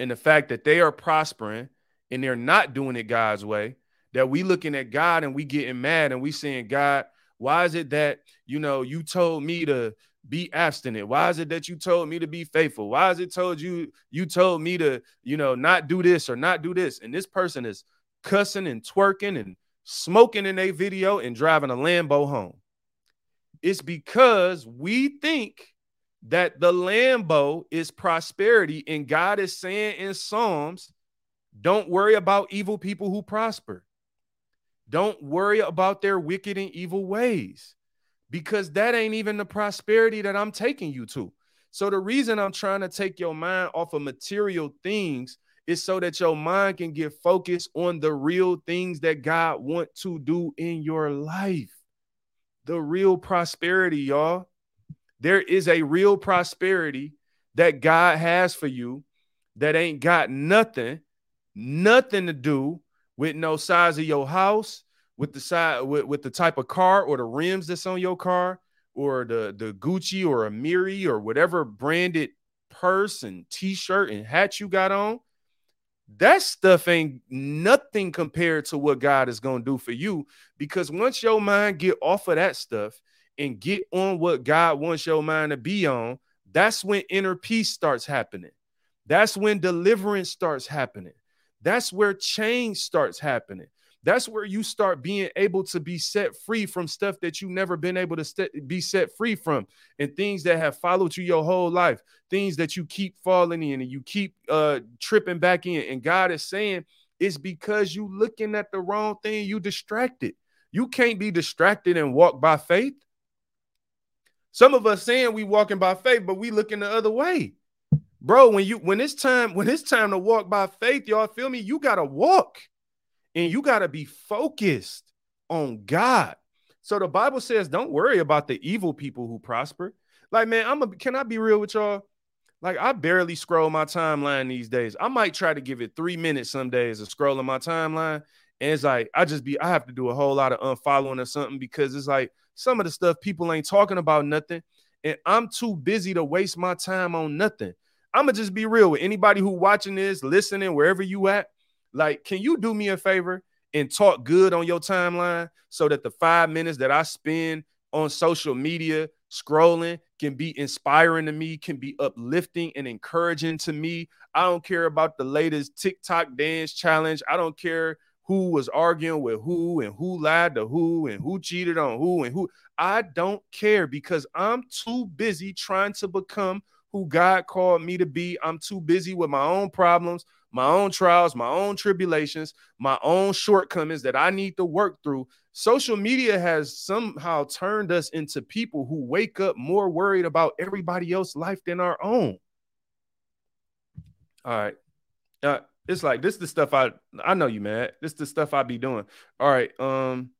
and the fact that they are prospering and they're not doing it God's way that we looking at God and we getting mad and we saying, God, why is it that, you know, you told me to be abstinent? Why is it that you told me to be faithful? Why is it told you you told me to, you know, not do this or not do this? And this person is cussing and twerking and smoking in a video and driving a Lambo home. It's because we think that the Lambo is prosperity, and God is saying in Psalms, don't worry about evil people who prosper. Don't worry about their wicked and evil ways because that ain't even the prosperity that I'm taking you to. So, the reason I'm trying to take your mind off of material things is so that your mind can get focused on the real things that God want to do in your life. The real prosperity, y'all. There is a real prosperity that God has for you that ain't got nothing, nothing to do with no size of your house, with the size with, with the type of car or the rims that's on your car, or the the Gucci or Amiri or whatever branded purse and t-shirt and hat you got on. That stuff ain't nothing compared to what God is going to do for you because once your mind get off of that stuff and get on what God wants your mind to be on, that's when inner peace starts happening. That's when deliverance starts happening. That's where change starts happening. That's where you start being able to be set free from stuff that you've never been able to st- be set free from and things that have followed you your whole life, things that you keep falling in and you keep uh, tripping back in. And God is saying it's because you looking at the wrong thing, you distracted. You can't be distracted and walk by faith. Some of us saying we walking by faith, but we looking the other way bro when you when it's time when it's time to walk by faith y'all feel me you gotta walk and you gotta be focused on god so the bible says don't worry about the evil people who prosper Like, man, I'm a can I be real with y'all? Like, I barely scroll my timeline these days. I might try to give it three minutes some days of scrolling my timeline. And it's like I just be I have to do a whole lot of unfollowing or something because it's like some of the stuff people ain't talking about nothing. And I'm too busy to waste my time on nothing. I'm gonna just be real with anybody who watching this, listening, wherever you at. Like, can you do me a favor and talk good on your timeline so that the five minutes that I spend on social media scrolling can be inspiring to me, can be uplifting and encouraging to me. I don't care about the latest TikTok dance challenge. I don't care who was arguing with who and who lied to who and who cheated on who and who. I don't care because I'm too busy trying to become who God called me to be. I'm too busy with my own problems, my own trials, my own tribulations, my own shortcomings that I need to work through. Social media has somehow turned us into people who wake up more worried about everybody else's life than our own. All right. Uh, it's like this is the stuff I I know you mad. This is the stuff I be doing. All right. Um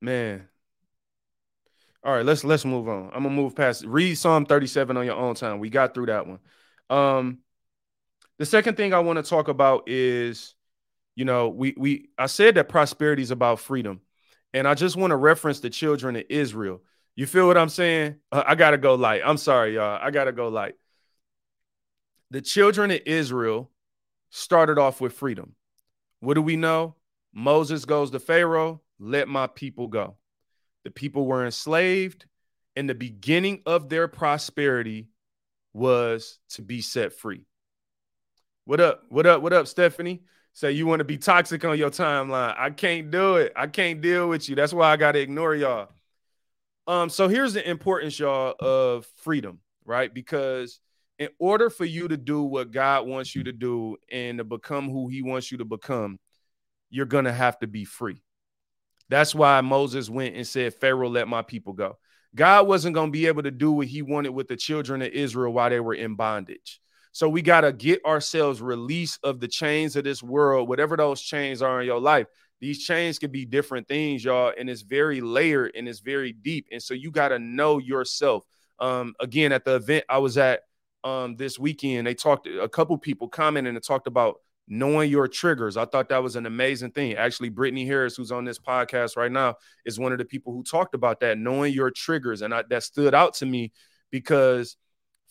man. All right, let's let's move on. I'm gonna move past read Psalm 37 on your own time. We got through that one. Um the second thing I want to talk about is you know, we we I said that prosperity is about freedom. And I just want to reference the children of Israel. You feel what I'm saying? Uh, I got to go light. I'm sorry, y'all. I got to go light. The children of Israel started off with freedom. What do we know? Moses goes to Pharaoh, let my people go. The people were enslaved, and the beginning of their prosperity was to be set free. What up? What up? What up, Stephanie? Say you want to be toxic on your timeline. I can't do it. I can't deal with you. That's why I gotta ignore y'all. Um, so here's the importance, y'all, of freedom, right? Because in order for you to do what God wants you to do and to become who he wants you to become, you're gonna have to be free. That's why Moses went and said, Pharaoh, let my people go. God wasn't going to be able to do what he wanted with the children of Israel while they were in bondage. So we got to get ourselves released of the chains of this world, whatever those chains are in your life. These chains can be different things, y'all, and it's very layered and it's very deep. And so you got to know yourself. Um, again, at the event I was at um, this weekend, they talked, a couple people commented and talked about knowing your triggers. I thought that was an amazing thing. Actually, Brittany Harris, who's on this podcast right now, is one of the people who talked about that, knowing your triggers. And I, that stood out to me because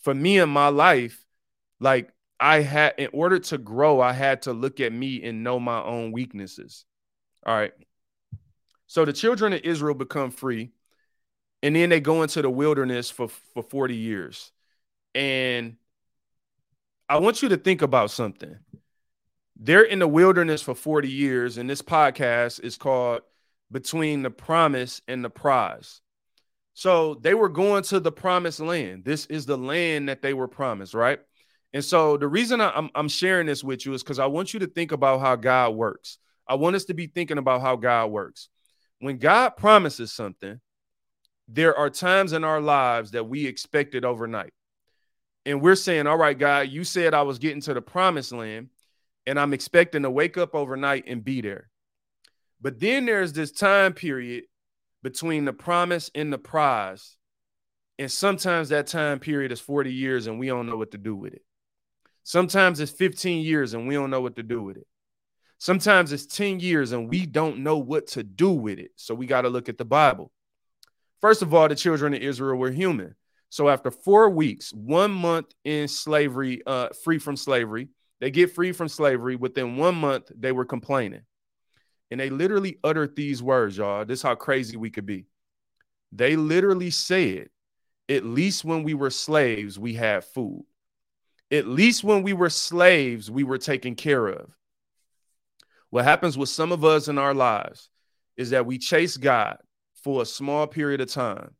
for me in my life, like I had, in order to grow, I had to look at me and know my own weaknesses. All right. So the children of Israel become free, and then they go into the wilderness for, for 40 years. And I want you to think about something they're in the wilderness for 40 years, and this podcast is called Between the Promise and the Prize. So they were going to the promised land. This is the land that they were promised, right? And so the reason I'm, I'm sharing this with you is because I want you to think about how God works. I want us to be thinking about how God works. When God promises something, there are times in our lives that we expect it overnight. And we're saying, All right, God, you said I was getting to the promised land and I'm expecting to wake up overnight and be there. But then there's this time period between the promise and the prize. And sometimes that time period is 40 years and we don't know what to do with it. Sometimes it's 15 years and we don't know what to do with it. Sometimes it's 10 years and we don't know what to do with it. So we got to look at the Bible. First of all, the children of Israel were human. So after four weeks, one month in slavery, uh, free from slavery, they get free from slavery. Within one month, they were complaining. And they literally uttered these words, y'all. This is how crazy we could be. They literally said, at least when we were slaves, we had food. At least when we were slaves, we were taken care of. What happens with some of us in our lives is that we chase God for a small period of time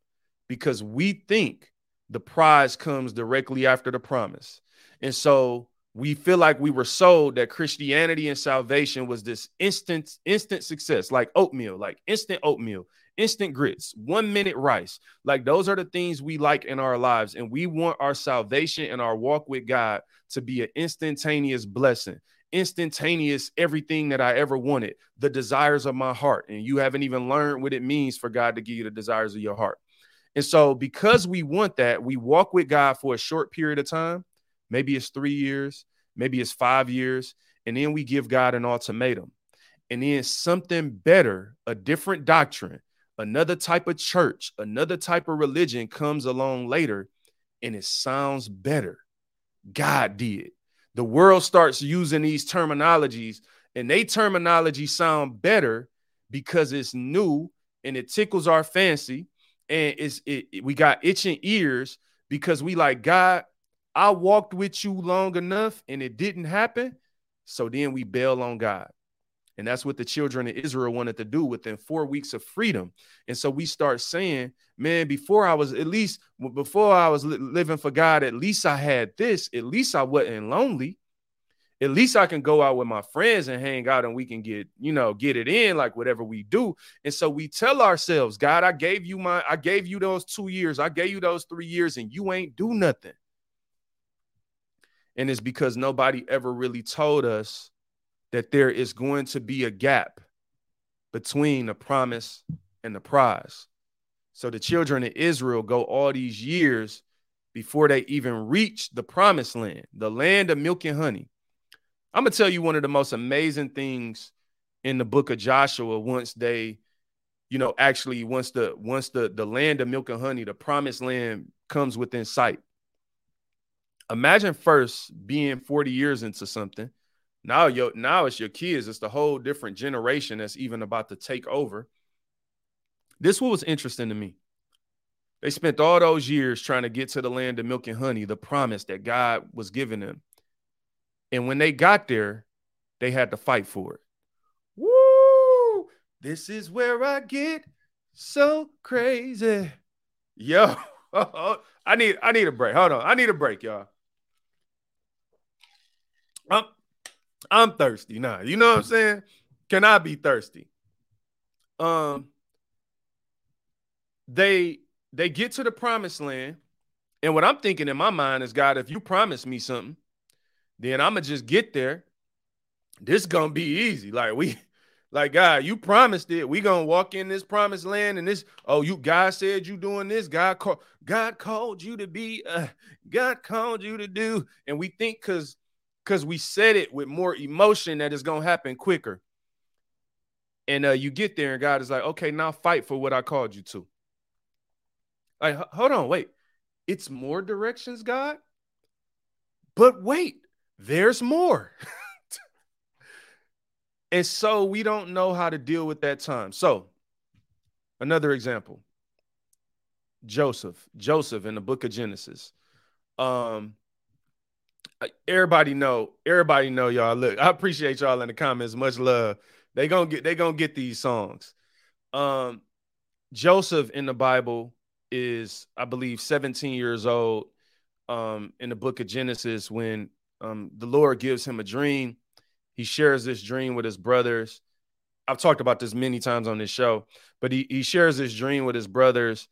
because we think the prize comes directly after the promise. And so we feel like we were sold that Christianity and salvation was this instant instant success, like oatmeal, like instant oatmeal, instant grits, one minute rice. Like those are the things we like in our lives, and we want our salvation and our walk with God to be an instantaneous blessing, instantaneous everything that I ever wanted, the desires of my heart. And you haven't even learned what it means for God to give you the desires of your heart. And so, because we want that, we walk with God for a short period of time. Maybe it's three years, maybe it's five years. And then we give God an ultimatum. And then something better, a different doctrine, another type of church, another type of religion comes along later and it sounds better. God did. The world starts using these terminologies and they terminology sound better because it's new and it tickles our fancy and it's it, it, we got itching ears because we like God I walked with you long enough and it didn't happen so then we bail on God and that's what the children of Israel wanted to do within 4 weeks of freedom and so we start saying man before I was at least before I was li- living for God at least I had this at least I wasn't lonely at least I can go out with my friends and hang out and we can get, you know, get it in like whatever we do. And so we tell ourselves, God, I gave you my, I gave you those two years, I gave you those three years, and you ain't do nothing. And it's because nobody ever really told us that there is going to be a gap between the promise and the prize. So the children of Israel go all these years before they even reach the promised land, the land of milk and honey. I'm gonna tell you one of the most amazing things in the book of Joshua once they, you know, actually once the once the the land of milk and honey, the promised land comes within sight. Imagine first being 40 years into something. Now yo now it's your kids, it's the whole different generation that's even about to take over. This what was interesting to me. They spent all those years trying to get to the land of milk and honey, the promise that God was giving them. And when they got there, they had to fight for it. Woo! This is where I get so crazy. Yo, [laughs] I need I need a break. Hold on. I need a break, y'all. I'm I'm thirsty now. You know what I'm saying? Can I be thirsty? Um they they get to the promised land. And what I'm thinking in my mind is, God, if you promise me something, then I'm gonna just get there. This gonna be easy. Like we, [laughs] like God, you promised it. We gonna walk in this promised land, and this. Oh, you God said you doing this. God called. God called you to be. Uh, God called you to do. And we think because because we said it with more emotion that it's gonna happen quicker. And uh, you get there, and God is like, okay, now fight for what I called you to. Like, hold on, wait. It's more directions, God. But wait, there's more. [laughs] and so we don't know how to deal with that time. So, another example Joseph, Joseph in the book of Genesis. Um, everybody know, everybody know y'all. Look, I appreciate y'all in the comments. Much love. They gonna get they gonna get these songs. Um, Joseph in the Bible is, I believe, 17 years old. Um, in the book of Genesis, when um, the Lord gives him a dream. He shares this dream with his brothers. I've talked about this many times on this show, but he, he shares this dream with his brothers,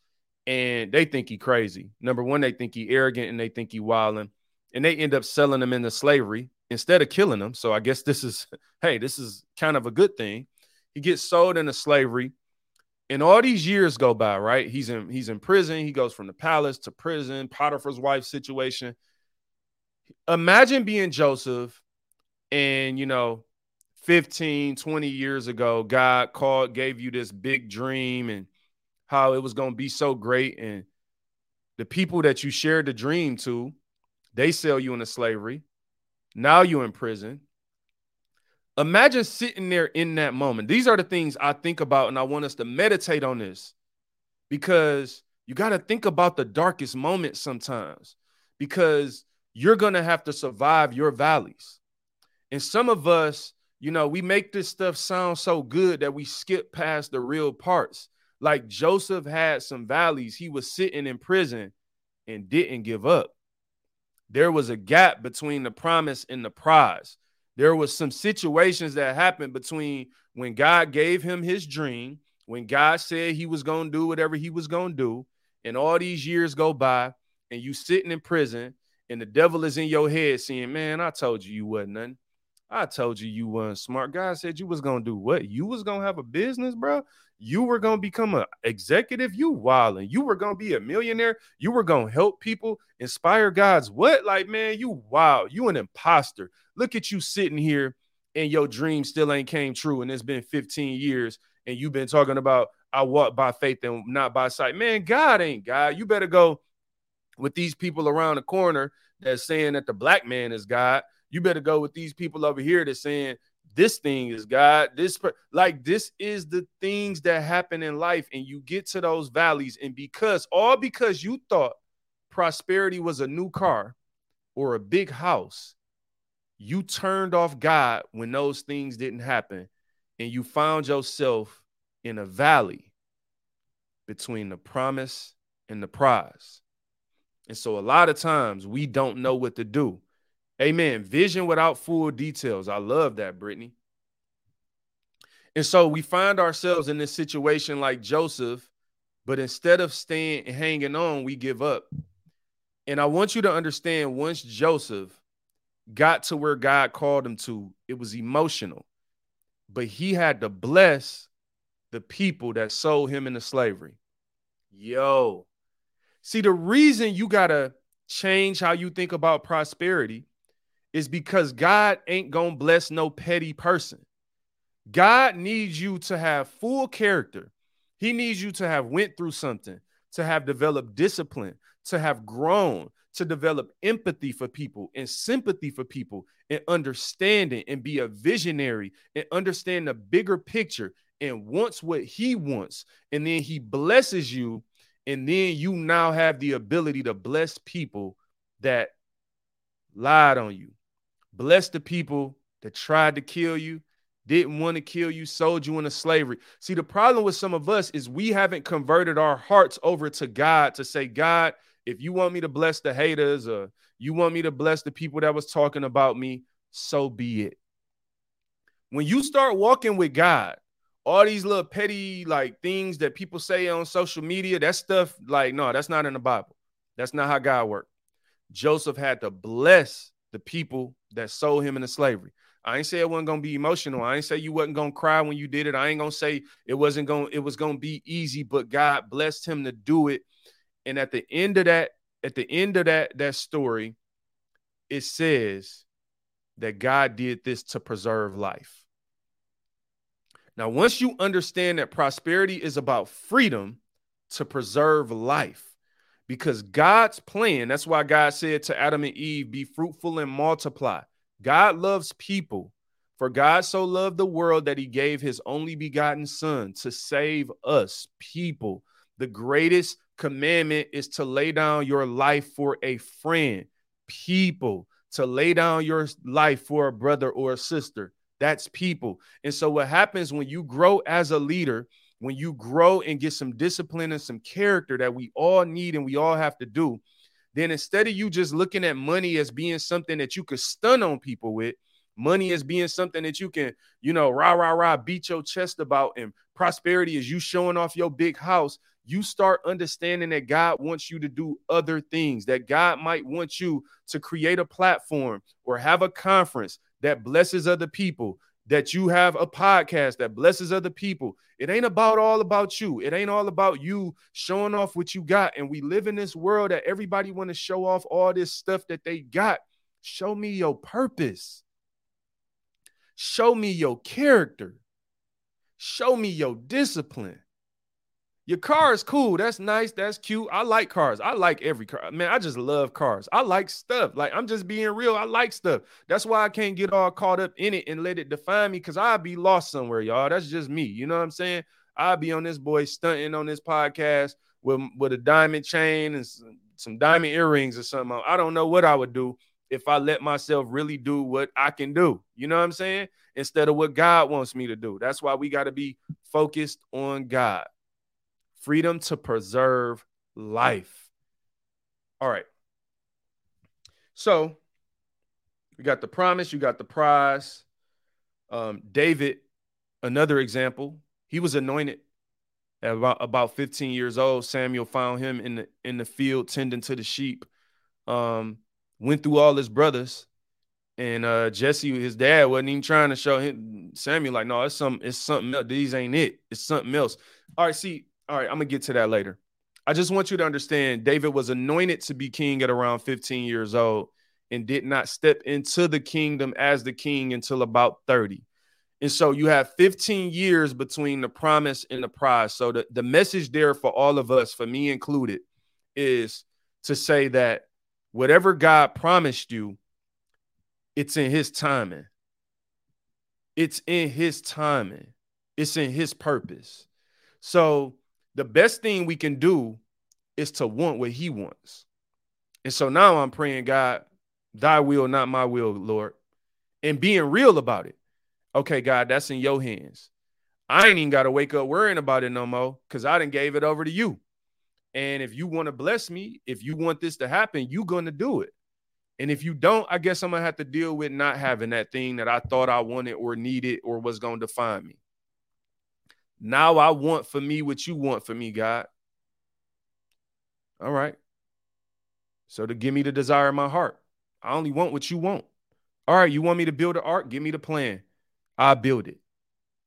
and they think he crazy. Number one, they think he arrogant and they think he wilding, and they end up selling them into slavery instead of killing them. So I guess this is, [laughs] hey, this is kind of a good thing. He gets sold into slavery, and all these years go by. Right? He's in he's in prison. He goes from the palace to prison. Potiphar's wife situation imagine being Joseph and, you know, 15, 20 years ago, God called, gave you this big dream and how it was going to be so great. And the people that you shared the dream to, they sell you into slavery. Now you're in prison. Imagine sitting there in that moment. These are the things I think about, and I want us to meditate on this because you got to think about the darkest moments sometimes because you're going to have to survive your valleys. And some of us, you know, we make this stuff sound so good that we skip past the real parts. Like Joseph had some valleys. He was sitting in prison and didn't give up. There was a gap between the promise and the prize. There was some situations that happened between when God gave him his dream, when God said he was going to do whatever he was going to do, and all these years go by and you sitting in prison and the devil is in your head saying, Man, I told you you wasn't nothing. I told you you weren't smart. God said you was gonna do what? You was gonna have a business, bro. You were gonna become an executive. You wilding. You were gonna be a millionaire. You were gonna help people, inspire God's what? Like, man, you wild. You an imposter. Look at you sitting here, and your dream still ain't came true. And it's been 15 years, and you've been talking about I walk by faith and not by sight. Man, God ain't God. You better go with these people around the corner that's saying that the black man is God. You better go with these people over here that's saying this thing is God. This like this is the things that happen in life, and you get to those valleys, and because all because you thought prosperity was a new car or a big house, you turned off God when those things didn't happen, and you found yourself in a valley between the promise and the prize. And so a lot of times we don't know what to do. Amen. Vision without full details. I love that, Brittany. And so we find ourselves in this situation like Joseph, but instead of staying hanging on, we give up. And I want you to understand once Joseph got to where God called him to, it was emotional, but he had to bless the people that sold him into slavery. Yo, see, the reason you got to change how you think about prosperity is because God ain't to bless no petty person. God needs you to have full character. He needs you to have went through something, to have developed discipline, to have grown, to develop empathy for people and sympathy for people and understanding and be a visionary and understand the bigger picture and wants what he wants, and then he blesses you, and then you now have the ability to bless people that lied on you. Bless the people that tried to kill you, didn't want to kill you, sold you into slavery. See, the problem with some of us is we haven't converted our hearts over to God to say, God, if you want me to bless the haters or you want me to bless the people that was talking about me, so be it. When you start walking with God, all these little petty like things that people say on social media, that stuff, like, no, that's not in the Bible. That's not how God worked. Joseph had to bless the people that sold him into slavery. I ain't say it wasn't gonna be emotional. I ain't say you wasn't gonna cry when you did it. I ain't gonna say it wasn't gonna it was gonna be easy, but God blessed him to do it. And at the end of that, at the end of that that story, it says that God did this to preserve life. Now, once you understand that prosperity is about freedom to preserve life, because God's plan, that's why God said to Adam and Eve, be fruitful and multiply. God loves people. For God so loved the world that he gave his only begotten son to save us, people. The greatest commandment is to lay down your life for a friend, people, to lay down your life for a brother or a sister. That's people. And so, what happens when you grow as a leader, when you grow and get some discipline and some character that we all need and we all have to do, then instead of you just looking at money as being something that you could stun on people with, money as being something that you can, you know, rah, rah, rah, beat your chest about, and prosperity is you showing off your big house, you start understanding that God wants you to do other things, that God might want you to create a platform or have a conference that blesses other people, that you have a podcast that blesses other people. It ain't about all about you. It ain't all about you showing off what you got. And we live in this world that everybody want to show off all this stuff that they got. Show me your purpose. Show me your character. Show me your discipline. Your car is cool. That's nice. That's cute. I like cars. I like every car. Man, I just love cars. I like stuff. Like I'm just being real. I like stuff. That's why I can't get all caught up in it and let it define me because I'll be lost somewhere, y'all. That's just me. You know what I'm saying? I'll be on this boy stunting on this podcast with, with a diamond chain and some, some diamond earrings or something. I don't know what I would do if I let myself really do what I can do. You know what I'm saying? Instead of what God wants me to do. That's why we got to be focused on God freedom to preserve life. All right. So you got the promise, you got the prize. Um, David, another example, he was anointed at about, about 15 years old. Samuel found him in the in the field tending to the sheep. Um, went through all his brothers, And uh Jesse, his dad, wasn't even trying to show him Samuel, like, no, it's some it's something else. These ain't it. It's something else. All right, see, all right, I'm gonna get to that later. I just want you to understand David was anointed to be king at around 15 years old and did not step into the kingdom as the king until about 30. And so you have 15 years between the promise and the prize. So the, the message there for all of us, for me included, is to say that whatever God promised you, it's in his timing. It's in his timing. It's in his purpose. So the best thing we can do is to want what he wants. And so now I'm praying, God, thy will, not my will, Lord, and being real about it. Okay, God, that's in your hands. I ain't even got to wake up worrying about it no more because I didn't gave it over to you. And if you want to bless me, if you want this to happen, you're going to do it. And if you don't, I guess I'm going to have to deal with not having that thing that I thought I wanted or needed or was going to define me. Now I want for me what you want for me, God. All right. So to give me the desire of my heart, I only want what you want. All right, you want me to build an ark? Give me the plan. I'll build it.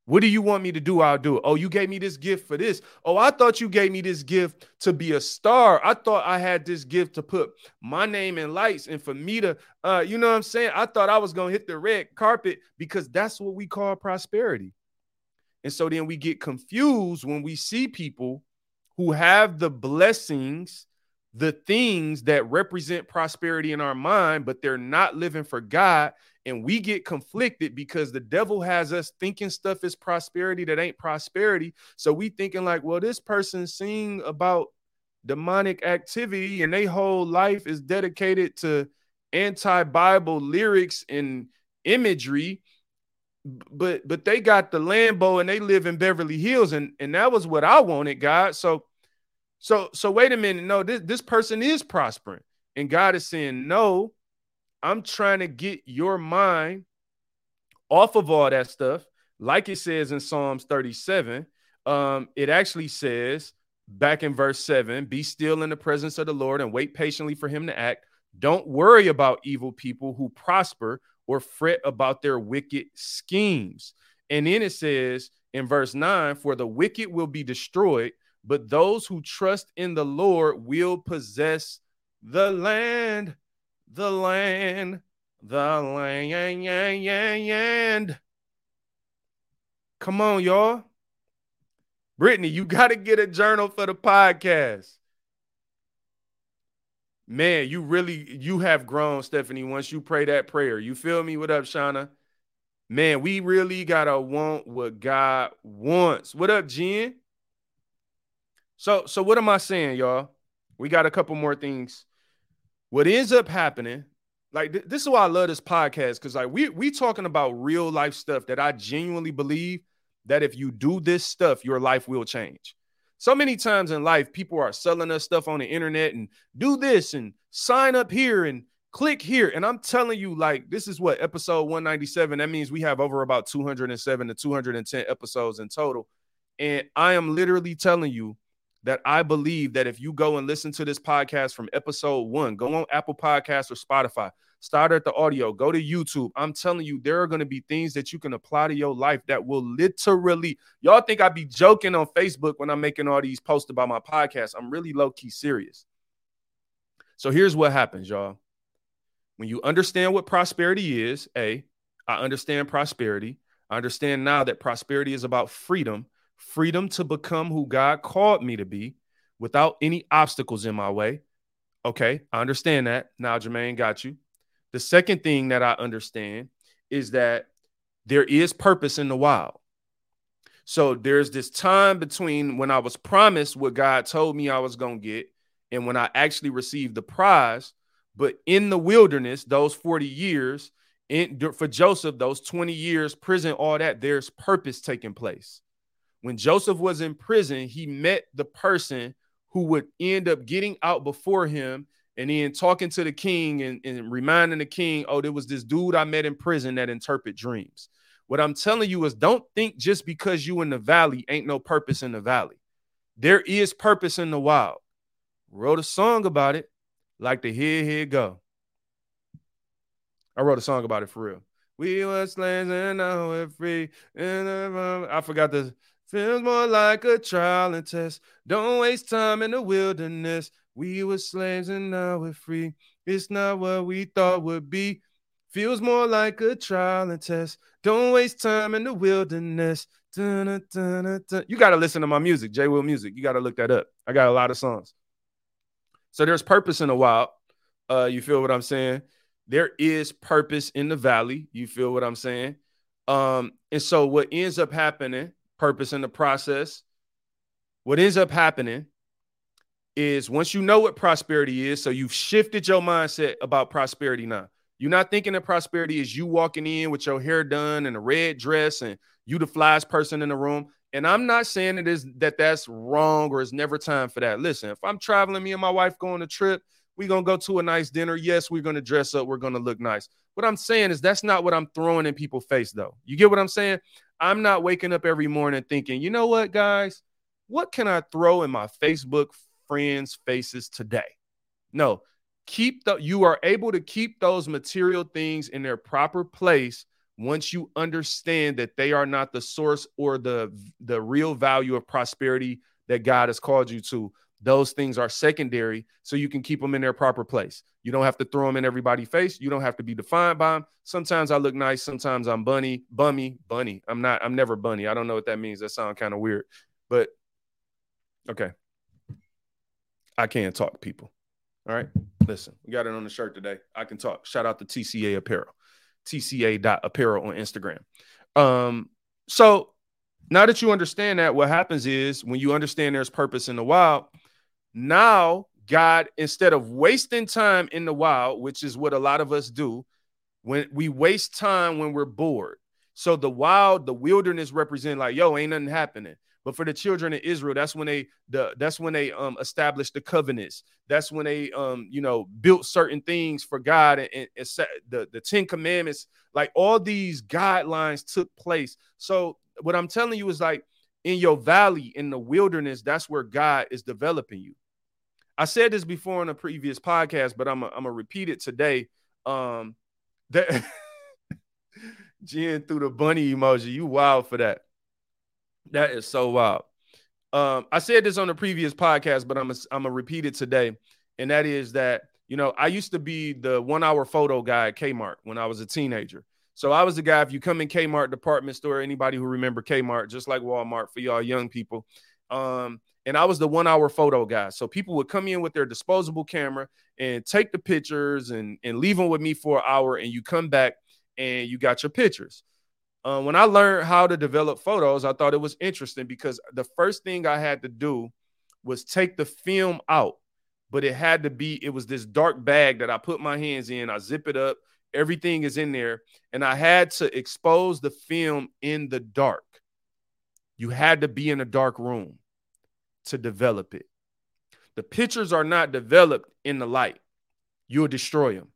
What do you want me to do? I'll do it. Oh, you gave me this gift for this. Oh, I thought you gave me this gift to be a star. I thought I had this gift to put my name in lights and for me to, uh, you know what I'm saying? I thought I was going to hit the red carpet because that's what we call prosperity. And so then we get confused when we see people who have the blessings, the things that represent prosperity in our mind, but they're not living for God. And we get conflicted because the devil has us thinking stuff is prosperity that ain't prosperity. So we thinking like, well, this person sing about demonic activity and their whole life is dedicated to anti-Bible lyrics and imagery but but they got the Lambo and they live in Beverly Hills and and that was what I wanted, God. So so so wait a minute. No, this this person is prospering. And God is saying, "No, I'm trying to get your mind off of all that stuff." Like it says in Psalms 37, um it actually says back in verse 7, "Be still in the presence of the Lord and wait patiently for him to act." Don't worry about evil people who prosper or fret about their wicked schemes. And then it says in verse 9, for the wicked will be destroyed, but those who trust in the Lord will possess the land, the land, the land. Come on, y'all. Brittany, you got to get a journal for the podcast man, you really you have grown, Stephanie. Once you pray that prayer, you feel me? What up, Shauna? Man, we really gotta want what God wants. What up, Jen? So, so what am I saying, y'all? We got a couple more things. What ends up happening, like th- this is why I love this podcast, because like we we talking about real life stuff that I genuinely believe that if you do this stuff, your life will change. So many times in life, people are selling us stuff on the internet and do this and sign up here and click here. And I'm telling you, like, this is what episode 197. That means we have over about 207 to 210 episodes in total. And I am literally telling you that I believe that if you go and listen to this podcast from episode one, go on Apple Podcasts or Spotify, start at the audio, go to YouTube. I'm telling you, there are going to be things that you can apply to your life that will literally, y'all think I be joking on Facebook when I'm making all these posts about my podcast. I'm really low key serious. So here's what happens, y'all. When you understand what prosperity is, A, I understand prosperity. I understand now that prosperity is about freedom, freedom to become who God called me to be without any obstacles in my way. Okay, I understand that. Now, Jermaine got you. The second thing that I understand is that there is purpose in the wild. So there's this time between when I was promised what God told me I was going to get and when I actually received the prize. But in the wilderness, those 40 years, in, for Joseph, those 20 years, prison, all that, there's purpose taking place. When Joseph was in prison, he met the person who would end up getting out before him and then talking to the king and, and reminding the king, oh, there was this dude I met in prison that interpret dreams. What I'm telling you is don't think just because you in the valley ain't no purpose in the valley. There is purpose in the wild. Wrote a song about it, like the here, here go. I wrote a song about it for real. We were slaves and now we're free. I forgot the feels more like a trial and test. Don't waste time in the wilderness. We were slaves and now we're free. It's not what we thought would be. Feels more like a trial and test. Don't waste time in the wilderness. Dun, dun, dun, you got to listen to my music, J Will Music. You got to look that up. I got a lot of songs. So there's purpose in the wild. Uh, you feel what I'm saying? There is purpose in the valley. You feel what I'm saying? Um, and so what ends up happening, purpose in the process, what ends up happening is once you know what prosperity is, so you've shifted your mindset about prosperity now. You're not thinking that prosperity is you walking in with your hair done and a red dress and you the flyest person in the room. And I'm not saying it is that that's wrong or it's never time for that. Listen, if I'm traveling, me and my wife go on a trip, we're going to go to a nice dinner. Yes, we're going to dress up. We're going to look nice. What I'm saying is that's not what I'm throwing in people's face, though. You get what I'm saying? I'm not waking up every morning thinking, you know what, guys? What can I throw in my Facebook friends' faces today? No, keep the you are able to keep those material things in their proper place once you understand that they are not the source or the the real value of prosperity that God has called you to those things are secondary so you can keep them in their proper place. You don't have to throw them in everybody's face. You don't have to be defined by them. Sometimes I look nice. Sometimes I'm bunny, bummy, bunny. I'm not, I'm never bunny. I don't know what that means. That sounds kind of weird, but okay. I can't talk people. All right. Listen, we got it on the shirt today. I can talk. Shout out to TCA Apparel, TCA Apparel on Instagram. Um, so now that you understand that, what happens is when you understand there's purpose in the wild, now, God, instead of wasting time in the wild, which is what a lot of us do, when we waste time when we're bored. So the wild, the wilderness represent like, yo, ain't nothing happening. But for the children of Israel, that's when they the that's when they um established the covenants. That's when they um you know built certain things for God and, and, and set the the Ten Commandments. Like all these guidelines took place. So what I'm telling you is like in your valley in the wilderness, that's where God is developing you. I said this before in a previous podcast, but I'm gonna repeat it today. Um, that [laughs] Jen through the bunny emoji, you wild for that. That is so wild. Um, I said this on the previous podcast, but I'm gonna I'm gonna repeat it today, and that is that you know I used to be the one hour photo guy at Kmart when I was a teenager. So I was the guy. If you come in Kmart department store, anybody who remember Kmart, just like Walmart for y'all young people, um, and I was the one hour photo guy. So people would come in with their disposable camera and take the pictures and, and leave them with me for an hour. And you come back and you got your pictures. Uh, when I learned how to develop photos, I thought it was interesting because the first thing I had to do was take the film out, but it had to be, it was this dark bag that I put my hands in. I zip it up, everything is in there. And I had to expose the film in the dark. You had to be in a dark room to develop it. The pictures are not developed in the light. You'll destroy them.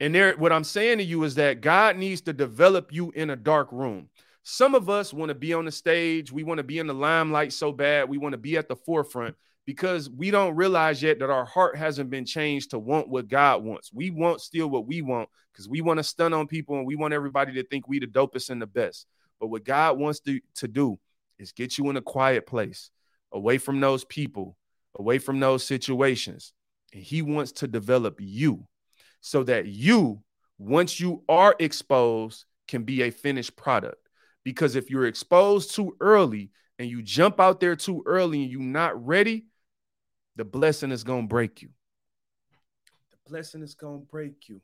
And there, what I'm saying to you is that God needs to develop you in a dark room. Some of us want to be on the stage. We want to be in the limelight so bad. We want to be at the forefront because we don't realize yet that our heart hasn't been changed to want what God wants. We want still what we want because we want to stun on people and we want everybody to think we the dopest and the best. But what God wants to, to do is get you in a quiet place away from those people, away from those situations. And he wants to develop you so that you, once you are exposed, can be a finished product. Because if you're exposed too early and you jump out there too early and you're not ready, the blessing is going to break you. The blessing is going to break you.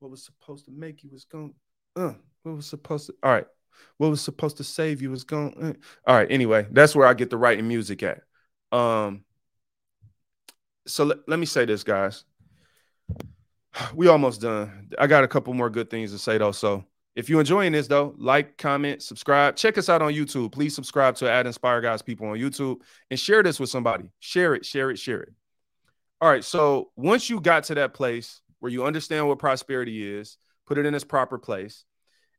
What was supposed to make you was going, uh, what was supposed to, all right what was supposed to save you was gone. Eh. All right. Anyway, that's where I get the writing music at. Um. So let me say this, guys. [sighs] We almost done. I got a couple more good things to say though. So if you're enjoying this though, like, comment, subscribe. Check us out on YouTube. Please subscribe to At Inspire God's People on YouTube and share this with somebody. Share it, share it, share it. All right. So once you got to that place where you understand what prosperity is, put it in its proper place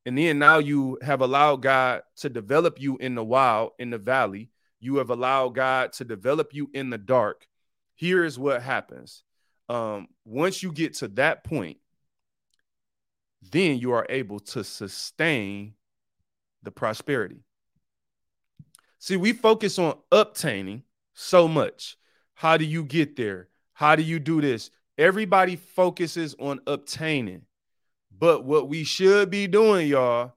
and then now you have allowed God to develop you in the wild, in the valley. You have allowed God to develop you in the dark. Here is what happens. Um, once you get to that point, then you are able to sustain the prosperity. See, we focus on obtaining so much. How do you get there? How do you do this? Everybody focuses on obtaining. But what we should be doing, y'all,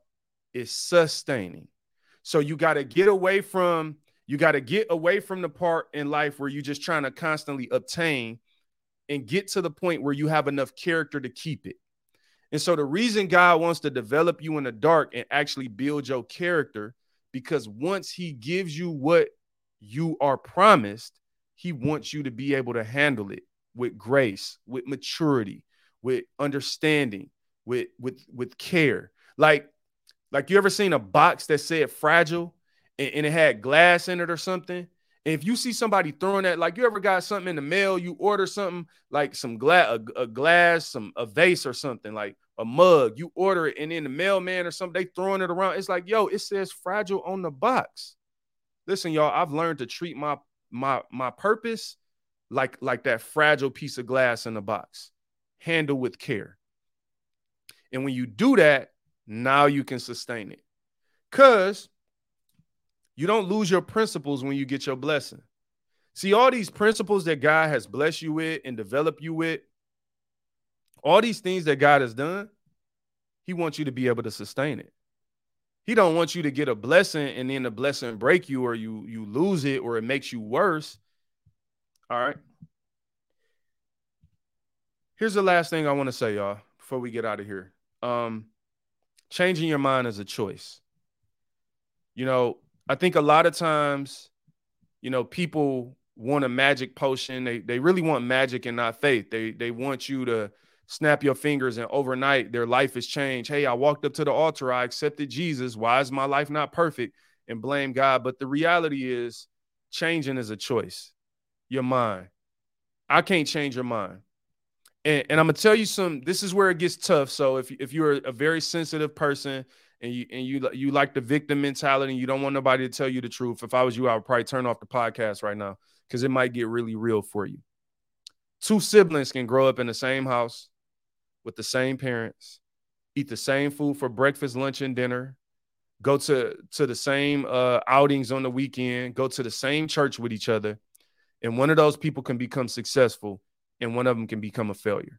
is sustaining. So you got to get away from you got to get away from the part in life where you're just trying to constantly obtain and get to the point where you have enough character to keep it. And so the reason God wants to develop you in the dark and actually build your character because once he gives you what you are promised, he wants you to be able to handle it with grace, with maturity, with understanding, with with with care. Like like you ever seen a box that said fragile and, and it had glass in it or something? And if you see somebody throwing that, like you ever got something in the mail, you order something like some glass, a, a, glass, some a vase or something like a mug, you order it, and then the mailman or something, they throwing it around. It's like, yo, it says fragile on the box. Listen, y'all, I've learned to treat my my my purpose like like that fragile piece of glass in the box. Handle with care. And when you do that, now you can sustain it. Cause you don't lose your principles when you get your blessing. See, all these principles that God has blessed you with and developed you with, all these things that God has done, He wants you to be able to sustain it. He don't want you to get a blessing and then the blessing break you or you you lose it or it makes you worse. All right. Here's the last thing I want to say, y'all, before we get out of here. Um, changing your mind is a choice. You know, I think a lot of times, you know, people want a magic potion. They they really want magic and not faith. They they want you to snap your fingers and overnight their life is changed. Hey, I walked up to the altar, I accepted Jesus. Why is my life not perfect? And blame God. But the reality is changing is a choice. Your mind. I can't change your mind. And, and I'm gonna tell you some. This is where it gets tough. So if if you're a very sensitive person and you and you you like the victim mentality and you don't want nobody to tell you the truth, if I was you, I would probably turn off the podcast right now because it might get really real for you. Two siblings can grow up in the same house with the same parents, eat the same food for breakfast, lunch, and dinner, go to to the same uh, outings on the weekend, go to the same church with each other, and one of those people can become successful, and one of them can become a failure.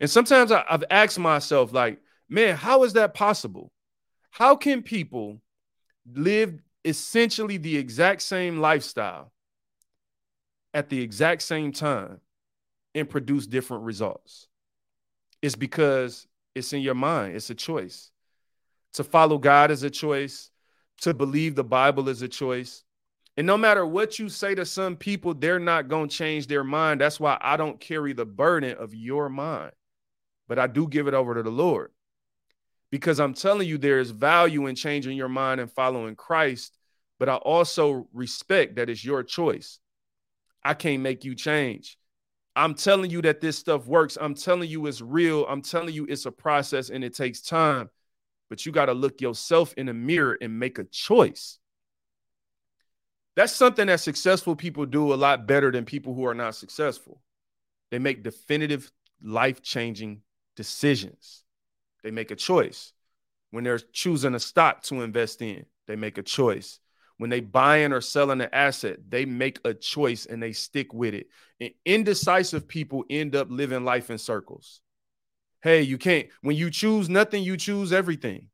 And sometimes I, I've asked myself, like, man, how is that possible? How can people live essentially the exact same lifestyle at the exact same time and produce different results? It's because it's in your mind, it's a choice. To follow God is a choice, to believe the Bible is a choice. And no matter what you say to some people, they're not going to change their mind. That's why I don't carry the burden of your mind, but I do give it over to the Lord because I'm telling you, there is value in changing your mind and following Christ. But I also respect that it's your choice. I can't make you change. I'm telling you that this stuff works. I'm telling you it's real. I'm telling you it's a process and it takes time. But you got to look yourself in the mirror and make a choice. That's something that successful people do a lot better than people who are not successful. They make definitive life changing decisions. They make a choice. When they're choosing a stock to invest in, they make a choice. When they buying or selling an asset, they make a choice and they stick with it. And indecisive people end up living life in circles. Hey, you can't, when you choose nothing, you choose everything.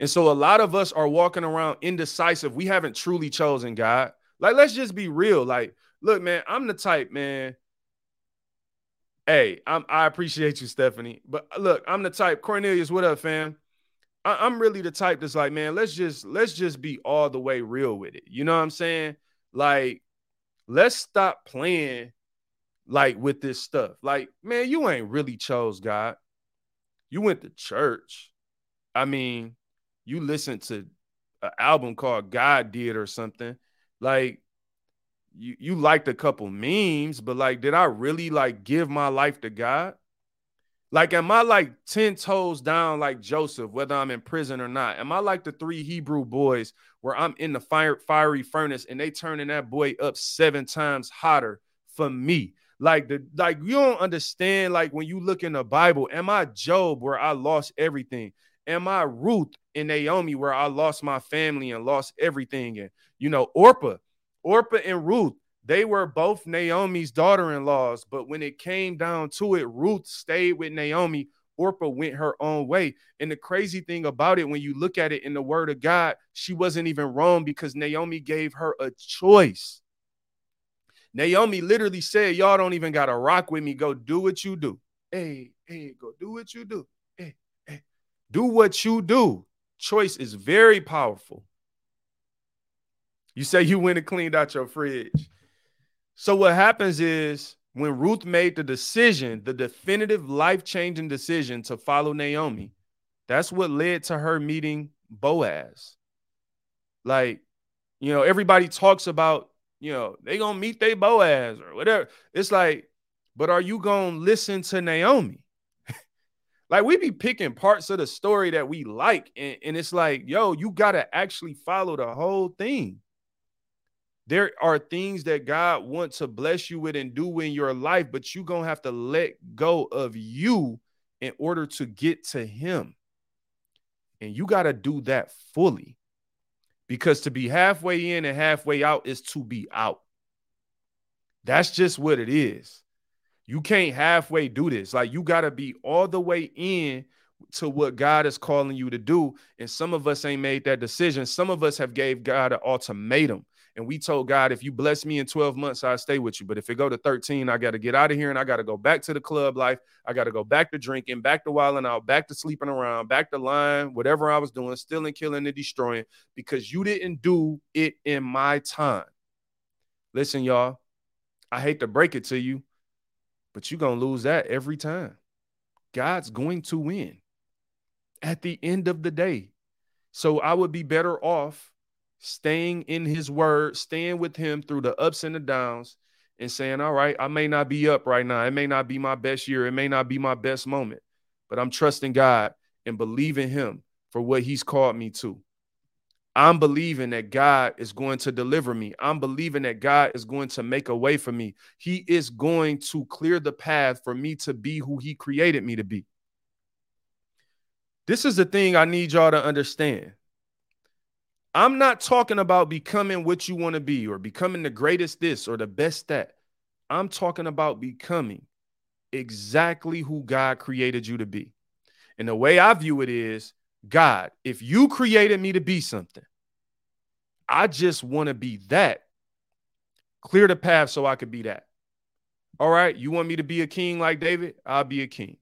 And so a lot of us are walking around indecisive. We haven't truly chosen God. Like, let's just be real. Like, look, man, I'm the type, man. Hey, I'm, I appreciate you, Stephanie. But uh, look, I'm the type. Cornelius, what up, fam? I, am really the type that's like, man, let's just let's just be all the way real with it. You know what I'm saying? Like, let's stop playing like with this stuff. Like, man, you ain't really chose God. You went to church. I mean, you listened to an album called God Did or something. Like, you you liked a couple memes, but like, did I really like give my life to God? Like, am I like 10 toes down like Joseph, whether I'm in prison or not? Am I like the three Hebrew boys where I'm in the fire, fiery furnace and they turning that boy up seven times hotter for me? Like the like you don't understand. Like when you look in the Bible, am I Job where I lost everything? Am I Ruth and Naomi where I lost my family and lost everything? And you know, Orpah, Orpah and Ruth, they were both Naomi's daughter-in-laws, but when it came down to it, Ruth stayed with Naomi. Orpah went her own way. And the crazy thing about it, when you look at it in the word of God, she wasn't even wrong because Naomi gave her a choice. Naomi literally said, Y'all don't even got to rock with me. Go do what you do. Hey, hey, go do what you do. Hey, hey, do what you do. Choice is very powerful. You say you went and cleaned out your fridge. So what happens is when Ruth made the decision, the definitive life-changing decision to follow Naomi, that's what led to her meeting Boaz. Like, you know, everybody talks about you know, they gonna meet their Boaz or whatever. It's like, but are you gonna listen to Naomi? [laughs] like we be picking parts of the story that we like, and, and it's like, yo, you gotta actually follow the whole thing. There are things that God wants to bless you with and do in your life, but you're gonna have to let go of you in order to get to Him. And you got to do that fully because to be halfway in and halfway out is to be out. That's just what it is. You can't halfway do this. Like you got to be all the way in to what God is calling you to do. And some of us ain't made that decision. Some of us have gave God an ultimatum. And we told God, if you bless me in 12 months, I'll stay with you. But if it go to 13, I got to get out of here and I got to go back to the club life. I got to go back to drinking, back to wilding out, back to sleeping around, back to lying, whatever I was doing, stealing, killing, and destroying, because you didn't do it in my time. Listen, y'all, I hate to break it to you, but you're going to lose that every time. God's going to win at the end of the day. So I would be better off staying in his word, staying with him through the ups and the downs, and saying, All right, I may not be up right now. It may not be my best year. It may not be my best moment, but I'm trusting God and believing him for what he's called me to. I'm believing that God is going to deliver me. I'm believing that God is going to make a way for me. He is going to clear the path for me to be who He created me to be. This is the thing I need y'all to understand. I'm not talking about becoming what you want to be or becoming the greatest this or the best that. I'm talking about becoming exactly who God created you to be. And the way I view it is God, if you created me to be something, I just want to be that. Clear the path so I could be that. All right. You want me to be a king like David? I'll be a king.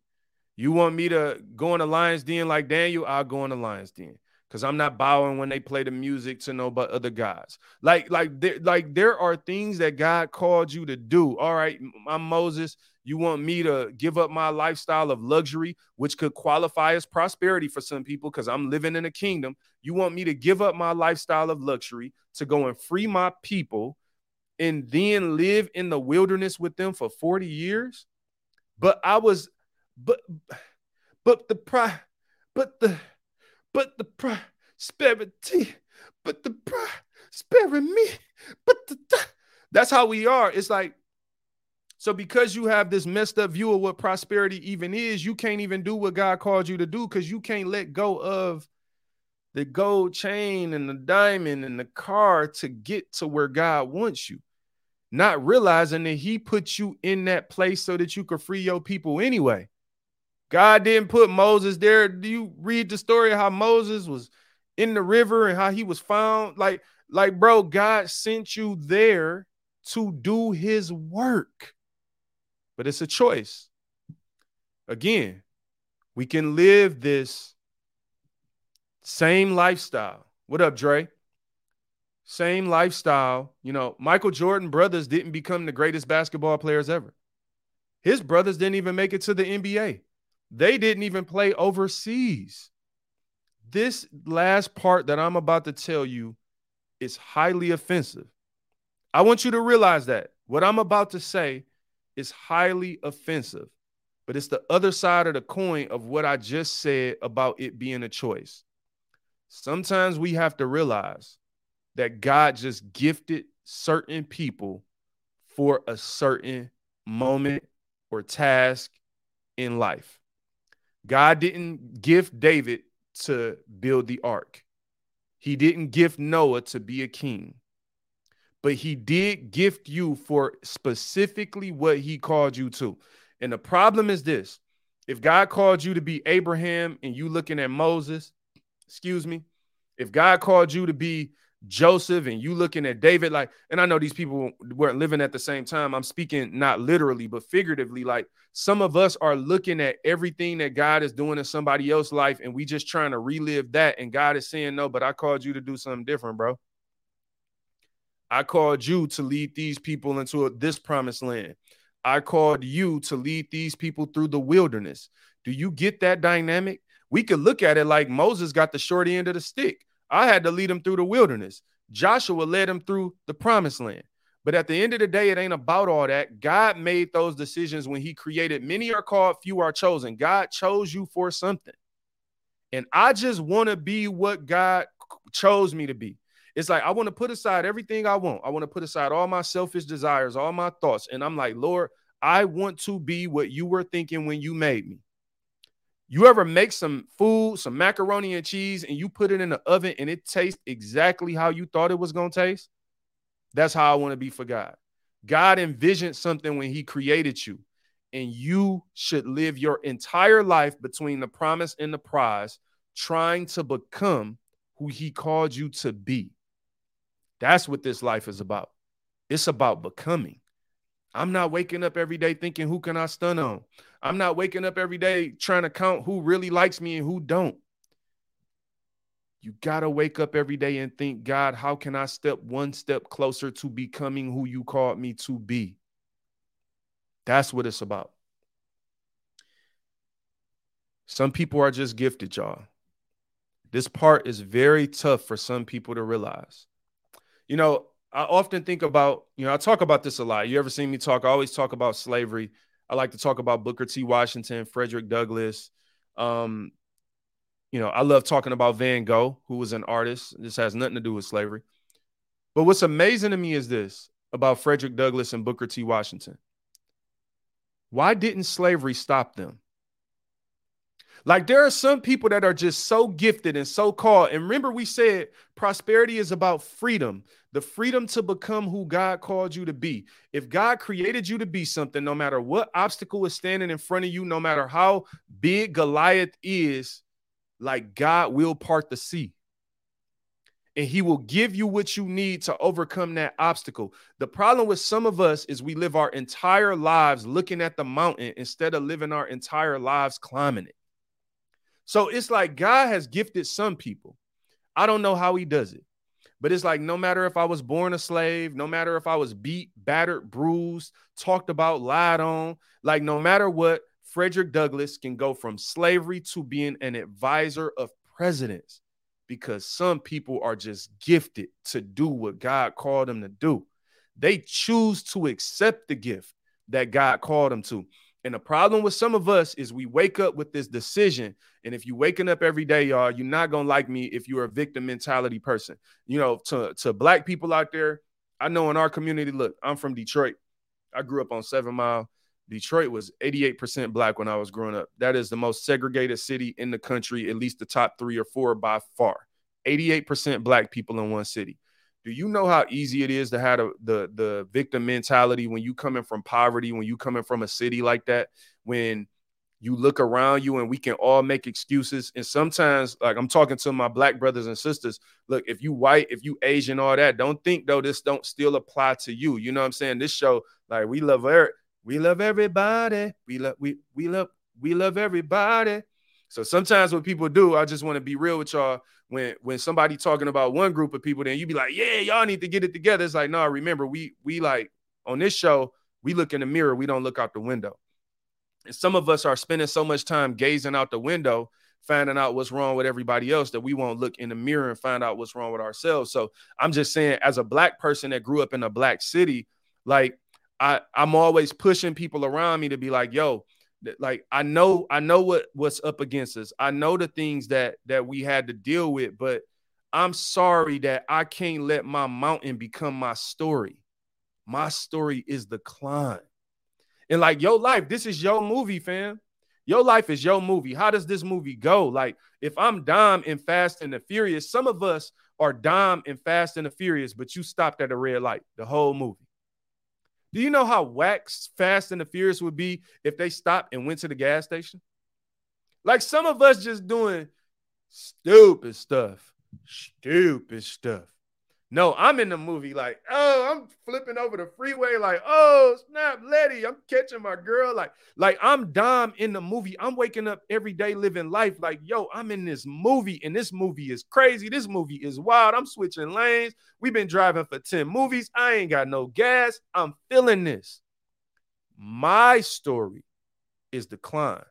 You want me to go in the lion's den like Daniel? I'll go in the lion's den because I'm not bowing when they play the music to no but other gods. Like, like there, like there are things that God called you to do. All right, I'm Moses. You want me to give up my lifestyle of luxury, which could qualify as prosperity for some people because I'm living in a kingdom. You want me to give up my lifestyle of luxury to go and free my people and then live in the wilderness with them for 40 years? But I was, but, but the but the, but the prosperity, but the prosperity me, but the that's how we are. It's like so because you have this messed up view of what prosperity even is, you can't even do what God called you to do because you can't let go of the gold chain and the diamond and the car to get to where God wants you. Not realizing that He put you in that place so that you could free your people anyway. God didn't put Moses there. Do you read the story of how Moses was in the river and how he was found? Like, like, bro, God sent you there to do his work. But it's a choice. Again, we can live this same lifestyle. What up, Dre? Same lifestyle. You know, Michael Jordan brothers didn't become the greatest basketball players ever. His brothers didn't even make it to the NBA. They didn't even play overseas. This last part that I'm about to tell you is highly offensive. I want you to realize that what I'm about to say is highly offensive, but it's the other side of the coin of what I just said about it being a choice. Sometimes we have to realize that God just gifted certain people for a certain moment or task in life. God didn't gift David to build the ark. He didn't gift Noah to be a king. But he did gift you for specifically what he called you to. And the problem is this if God called you to be Abraham and you looking at Moses, excuse me, if God called you to be Joseph and you looking at David, like, and I know these people weren't living at the same time. I'm speaking not literally, but figuratively. Like, some of us are looking at everything that God is doing in somebody else's life, and we just trying to relive that. And God is saying, No, but I called you to do something different, bro. I called you to lead these people into a, this promised land. I called you to lead these people through the wilderness. Do you get that dynamic? We could look at it like Moses got the short end of the stick. I had to lead him through the wilderness. Joshua led him through the promised land. But at the end of the day, it ain't about all that. God made those decisions when he created. Many are called, few are chosen. God chose you for something. And I just want to be what God chose me to be. It's like I want to put aside everything I want. I want to put aside all my selfish desires, all my thoughts. And I'm like, Lord, I want to be what you were thinking when you made me. You ever make some food, some macaroni and cheese, and you put it in the oven and it tastes exactly how you thought it was going to taste? That's how I want to be for God. God envisioned something when he created you, and you should live your entire life between the promise and the prize, trying to become who he called you to be. That's what this life is about. It's about becoming. I'm not waking up every day thinking, who can I stun on? I'm not waking up every day trying to count who really likes me and who don't. You got to wake up every day and think, God, how can I step one step closer to becoming who you called me to be? That's what it's about. Some people are just gifted, y'all. This part is very tough for some people to realize. You know, I often think about, you know, I talk about this a lot. You ever seen me talk? I always talk about slavery. I like to talk about Booker T. Washington, Frederick Douglass. Um, you know, I love talking about Van Gogh, who was an artist. This has nothing to do with slavery. But what's amazing to me is this about Frederick Douglass and Booker T. Washington. Why didn't slavery stop them? Like there are some people that are just so gifted and so called. And remember, we said prosperity is about freedom the freedom to become who God called you to be. If God created you to be something, no matter what obstacle is standing in front of you, no matter how big Goliath is, like God will part the sea. And he will give you what you need to overcome that obstacle. The problem with some of us is we live our entire lives looking at the mountain instead of living our entire lives climbing it. So it's like God has gifted some people. I don't know how he does it. But it's like no matter if I was born a slave, no matter if I was beat, battered, bruised, talked about, lied on, like no matter what, Frederick Douglass can go from slavery to being an advisor of presidents because some people are just gifted to do what God called them to do. They choose to accept the gift that God called them to. And the problem with some of us is we wake up with this decision. And if you're waking up every day, y'all, you're not gonna like me if you're a victim mentality person. You know, to, to black people out there, I know in our community, look, I'm from Detroit. I grew up on Seven Mile. Detroit was 88% black when I was growing up. That is the most segregated city in the country, at least the top three or four by far. 88% black people in one city. Do you know how easy it is to have a, the the victim mentality when you coming from poverty, when you coming from a city like that, when you look around you and we can all make excuses. And sometimes, like I'm talking to my black brothers and sisters, look, if you white, if you Asian, all that, don't think though this don't still apply to you. You know what I'm saying? This show, like we love Eric, we love everybody. We love we we love we love everybody. So sometimes what people do, I just want to be real with y'all. When when somebody talking about one group of people, then you be like, yeah, y'all need to get it together. It's like, no, remember, we we like on this show, we look in the mirror, we don't look out the window. And some of us are spending so much time gazing out the window, finding out what's wrong with everybody else that we won't look in the mirror and find out what's wrong with ourselves. So I'm just saying, as a black person that grew up in a black city, like I, I'm always pushing people around me to be like, yo, like I know I know what what's up against us. I know the things that that we had to deal with, but I'm sorry that I can't let my mountain become my story. My story is the climb. And like your life, this is your movie, fam. Your life is your movie. How does this movie go? Like, if I'm Dom in Fast and the Furious, some of us are Dom in Fast and the Furious, but you stopped at a red light the whole movie. Do you know how wax Fast and the Furious would be if they stopped and went to the gas station? Like some of us just doing stupid stuff, stupid stuff. No, I'm in the movie like, oh, I'm flipping over the freeway like, oh, snap, Letty, I'm catching my girl. Like, like I'm Dom in the movie. I'm waking up every day living life like, yo, I'm in this movie and this movie is crazy. This movie is wild. I'm switching lanes. We've been driving for 10 movies. I ain't got no gas. I'm feeling this. My story is decline.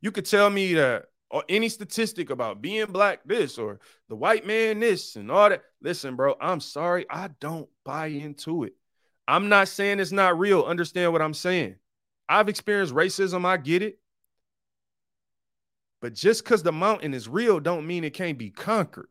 You could tell me that or any statistic about being black this or the white man this and all that. Listen, bro, I'm sorry. I don't buy into it. I'm not saying it's not real. Understand what I'm saying. I've experienced racism. I get it. But just because the mountain is real don't mean it can't be conquered.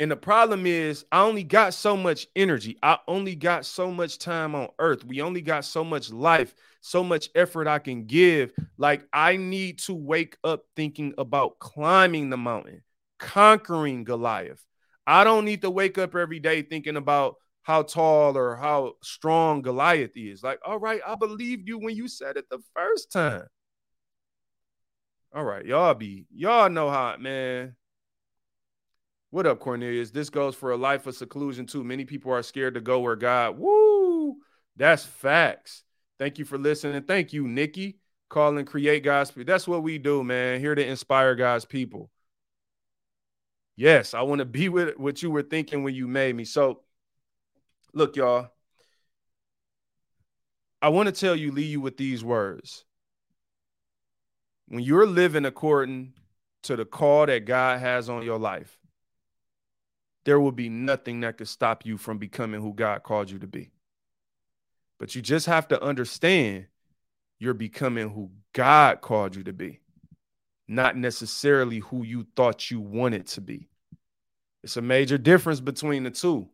And the problem is, I only got so much energy. I only got so much time on earth. We only got so much life, so much effort I can give. Like, I need to wake up thinking about climbing the mountain, conquering Goliath. I don't need to wake up every day thinking about how tall or how strong Goliath is. Like, all right, I believed you when you said it the first time. All right, y'all be, y'all know how, man what up, Cornelius? This goes for a life of seclusion too. Many people are scared to go where God. Woo! That's facts. Thank you for listening. Thank you, Nikki. Call and create God's people. That's what we do, man. Here to inspire God's people. Yes, I want to be with what you were thinking when you made me. So, look, y'all. I want to tell you, leave you with these words. When you're living according to the call that God has on your life, there will be nothing that could stop you from becoming who God called you to be. But you just have to understand you're becoming who God called you to be, not necessarily who you thought you wanted to be. It's a major difference between the two.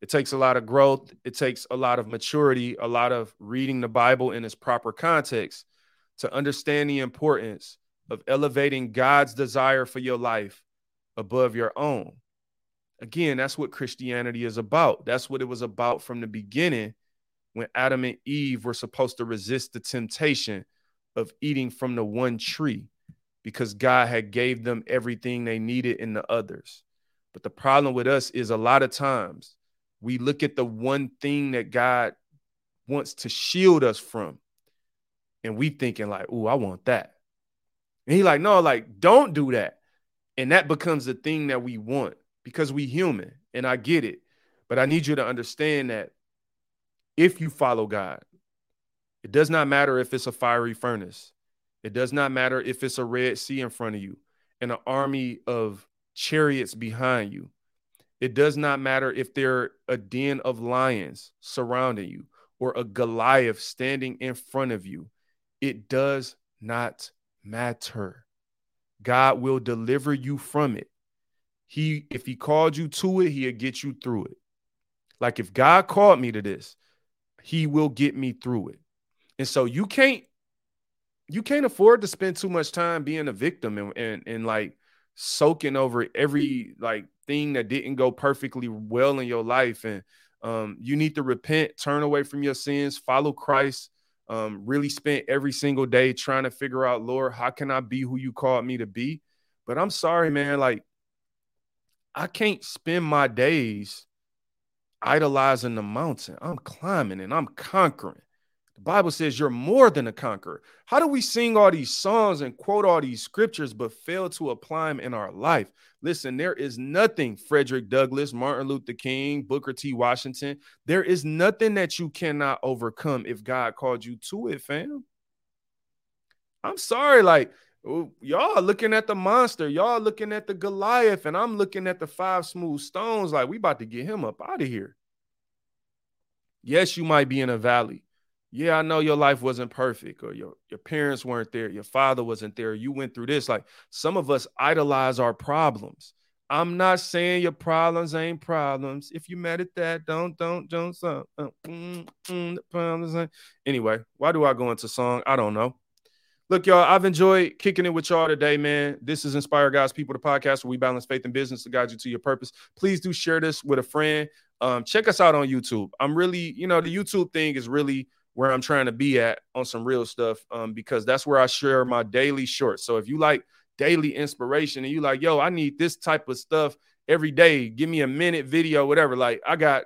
It takes a lot of growth, it takes a lot of maturity, a lot of reading the Bible in its proper context to understand the importance of elevating God's desire for your life above your own. Again, that's what Christianity is about. That's what it was about from the beginning when Adam and Eve were supposed to resist the temptation of eating from the one tree because God had gave them everything they needed in the others. But the problem with us is a lot of times we look at the one thing that God wants to shield us from and we thinking like, "Oh, I want that." And he like, "No, like don't do that." And that becomes the thing that we want because we human and I get it. But I need you to understand that if you follow God, it does not matter if it's a fiery furnace. It does not matter if it's a red sea in front of you and an army of chariots behind you. It does not matter if there are a den of lions surrounding you or a Goliath standing in front of you. It does not matter. God will deliver you from it. He, if he called you to it, he'll get you through it. Like if God called me to this, he will get me through it. And so you can't you can't afford to spend too much time being a victim and and, and like soaking over every like thing that didn't go perfectly well in your life and um, you need to repent turn away from your sins follow christ um, really spend every single day trying to figure out lord how can i be who you called me to be but i'm sorry man like I can't spend my days idolizing the mountain. I'm climbing and I'm conquering. The Bible says you're more than a conqueror. How do we sing all these songs and quote all these scriptures but fail to apply them in our life? Listen, there is nothing, Frederick Douglass, Martin Luther King, Booker T. Washington, there is nothing that you cannot overcome if God called you to it, fam. I'm sorry, like y'all looking at the monster, y'all looking at the Goliath, and I'm looking at the five smooth stones. Like, we about to get him up out of here. Yes, you might be in a valley. Yeah, I know your life wasn't perfect, or your, your parents weren't there, your father wasn't there, you went through this. Like some of us idolize our problems. I'm not saying your problems ain't problems. If you mad at that, don't, don't, don't, uh, mm, mm, the problems ain't. Anyway, why do I go into song? I don't know. Look, y'all, I've enjoyed kicking it with y'all today, man. This is Inspire God's People, the podcast where we balance faith and business to guide you to your purpose. Please do share this with a friend. Um, check us out on YouTube. I'm really, you know, the YouTube thing is really where I'm trying to be at on some real stuff um, because that's where I share my daily shorts. So if you like daily inspiration and you like, yo, I need this type of stuff every day. Give me a minute video, whatever. Like I got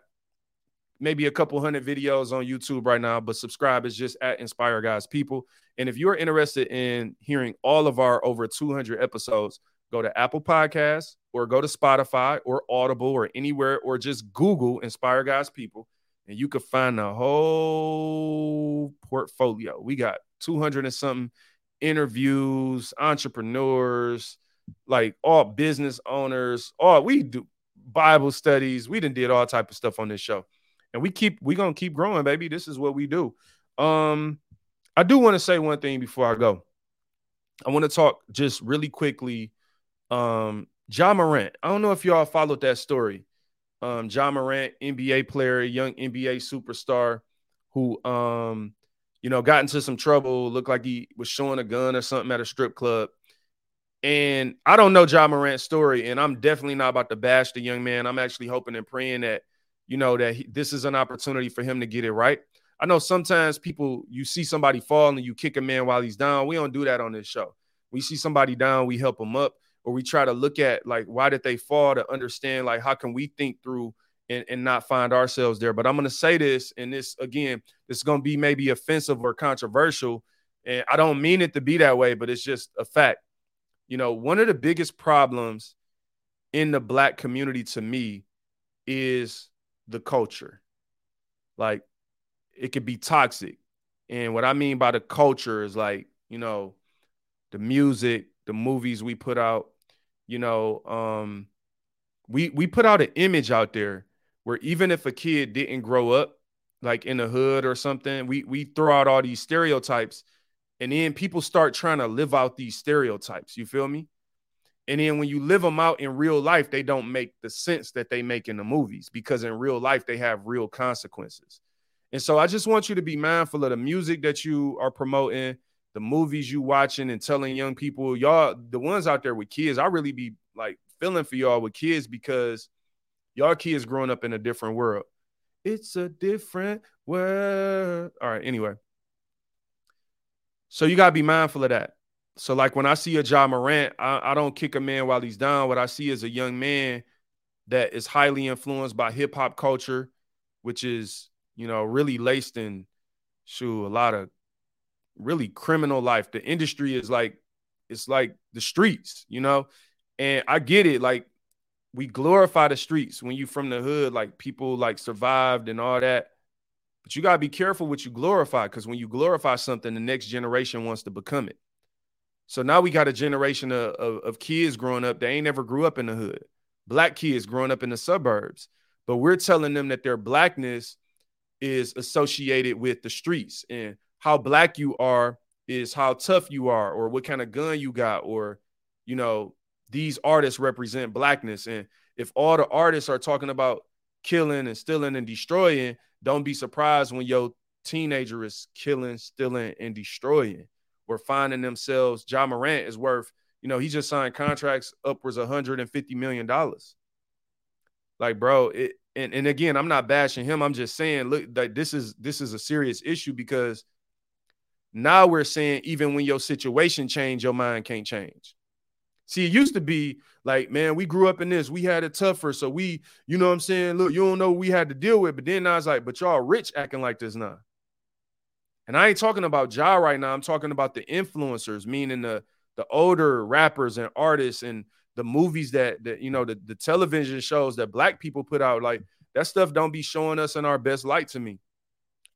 maybe a couple hundred videos on YouTube right now, but subscribe is just at Inspire God's People. And if you're interested in hearing all of our over 200 episodes, go to Apple Podcasts or go to Spotify or Audible or anywhere or just Google Inspire God's People and you could find the whole portfolio. We got 200 and something interviews, entrepreneurs, like all business owners, all we do Bible studies. We done did all type of stuff on this show. And we keep we gonna keep growing, baby. This is what we do. Um, I do want to say one thing before I go. I want to talk just really quickly. Um, Ja Morant. I don't know if y'all followed that story. Um, Ja Morant, NBA player, young NBA superstar, who um you know, got into some trouble, looked like he was showing a gun or something at a strip club. And I don't know Ja Morant's story, and I'm definitely not about to bash the young man. I'm actually hoping and praying that, you know, that he, this is an opportunity for him to get it right. I know sometimes people, you see somebody fall and you kick a man while he's down. We don't do that on this show. We see somebody down, we help them up, or we try to look at like why did they fall to understand like how can we think through and, and not find ourselves there. But I'm to say this, and this again, this is to be maybe offensive or controversial. And I don't mean it to be that way, but it's just a fact. You know, one of the biggest problems in the black community to me is the culture. Like it could be toxic. And what I mean by the culture is like, you know, the music, the movies we put out, you know, um, we we put out an image out there where even if a kid didn't grow up like in the hood or something, we we throw out all these stereotypes and then people start trying to live out these stereotypes. You feel me? And then when you live them out in real life, they don't make the sense that they make in the movies because in real life they have real consequences. And so I just want you to be mindful of the music that you are promoting, the movies you watching and telling young people, y'all, the ones out there with kids, I really be like feeling for y'all with kids because – Y'all kids growing up in a different world. It's a different world. All right, anyway. So you gotta be mindful of that. So, like when I see a Ja Morant, I, I don't kick a man while he's down. What I see is a young man that is highly influenced by hip hop culture, which is, you know, really laced in shoot, a lot of really criminal life. The industry is like it's like the streets, you know. And I get it, like we glorify the streets when you from the hood, like people like survived and all that. But you gotta be careful what you glorify, because when you glorify something, the next generation wants to become it. So now we got a generation of, of, of kids growing up. They ain't never grew up in the hood. Black kids growing up in the suburbs. But we're telling them that their blackness is associated with the streets and how black you are is how tough you are or what kind of gun you got or you know these artists represent blackness. And if all the artists are talking about killing and stealing and destroying, don't be surprised when your teenager is killing, stealing, and destroying or finding themselves. Ja Morant is worth, you know, he just signed contracts upwards of $150 million. Like, bro, it and, and again, I'm not bashing him. I'm just saying, look, that this is this is a serious issue because now we're saying even when your situation change, your mind can't change. See, it used to be like, man, we grew up in this. We had it tougher. So we, you know what I'm saying? Look, you don't know we had to deal with. But then I was like, but y'all rich acting like this now. And I ain't talking about Ja right now. I'm talking about the influencers, meaning the the older rappers and artists and the movies that that you know, the, the television shows that black people put out. Like that stuff don't be showing us in our best light to me.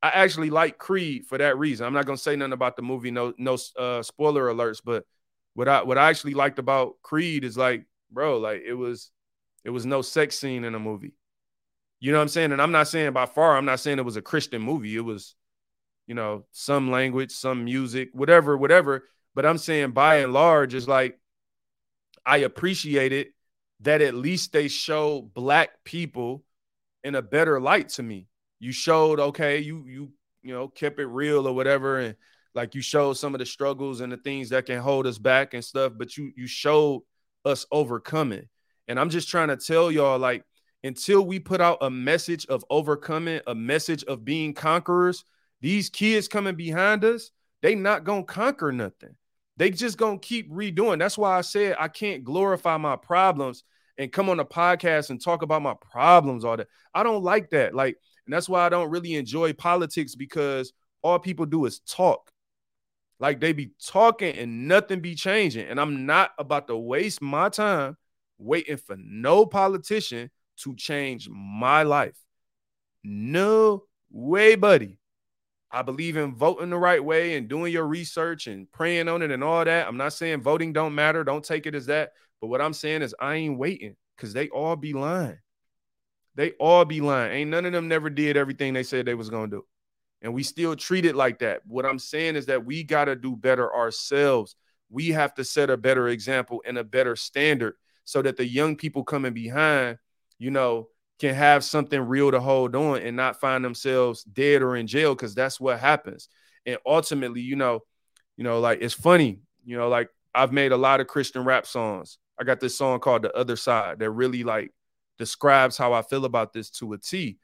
I actually like Creed for that reason. I'm not gonna say nothing about the movie, no, no uh, spoiler alerts, but what I what I actually liked about Creed is like, bro, like it was it was no sex scene in a movie. You know what I'm saying? And I'm not saying by far, I'm not saying it was a Christian movie. It was, you know, some language, some music, whatever, whatever. But I'm saying by and large, it's like I appreciate it that at least they show black people in a better light to me. You showed okay, you you you know kept it real or whatever, and like you showed some of the struggles and the things that can hold us back and stuff. But you you showed us overcoming, and I'm just trying to tell y'all like until we put out a message of overcoming, a message of being conquerors, these kids coming behind us, they not gonna conquer nothing. They just gonna keep redoing. That's why I said I can't glorify my problems and come on a podcast and talk about my problems all that. I don't like that. Like, and that's why I don't really enjoy politics because all people do is talk. Like they be talking and nothing be changing. And I'm not about to waste my time waiting for no politician to change my life. No way, buddy. I believe in voting the right way and doing your research and praying on it and all that. I'm not saying voting don't matter. Don't take it as that. But what I'm saying is I ain't waiting because they all be lying. They all be lying. Ain't none of them never did everything they said they was gonna do. And we still treat it like that. What I'm saying is that we gotta do better ourselves. We have to set a better example and a better standard so that the young people coming behind, you know, can have something real to hold on and not find themselves dead or in jail because that's what happens. And ultimately, you know, you know, like it's funny, you know, like I've made a lot of Christian rap songs. I got this song called The Other Side that really like describes how I feel about this to a T.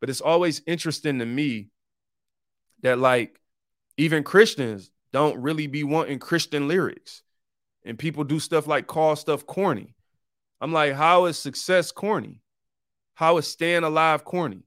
But it's always interesting to me that like even Christians don't really be wanting Christian lyrics. And people do stuff like call stuff corny. I'm like, how is success corny? How is staying alive corny?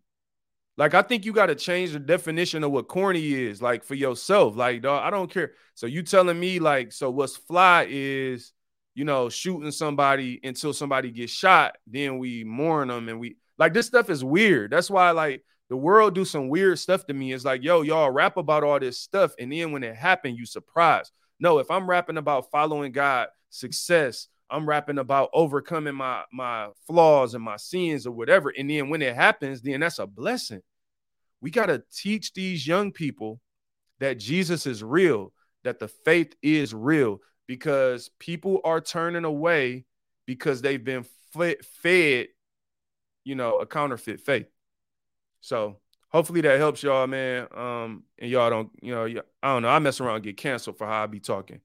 Like, I think you got to change the definition of what corny is, like for yourself. Like, dog, I don't care. So you telling me, like, so what's fly is, you know, shooting somebody until somebody gets shot, then we mourn them and we like this stuff is weird. That's why, like, the world do some weird stuff to me. It's like, yo, y'all rap about all this stuff, and then when it happened, you surprised. No, if I'm rapping about following God, success, I'm rapping about overcoming my my flaws and my sins or whatever. And then when it happens, then that's a blessing. We got to teach these young people that Jesus is real, that the faith is real, because people are turning away because they've been fed, you know, a counterfeit faith. So hopefully that helps y'all, man. Um, and y'all don't, you know, I don't know. I mess around get canceled for how I be talking.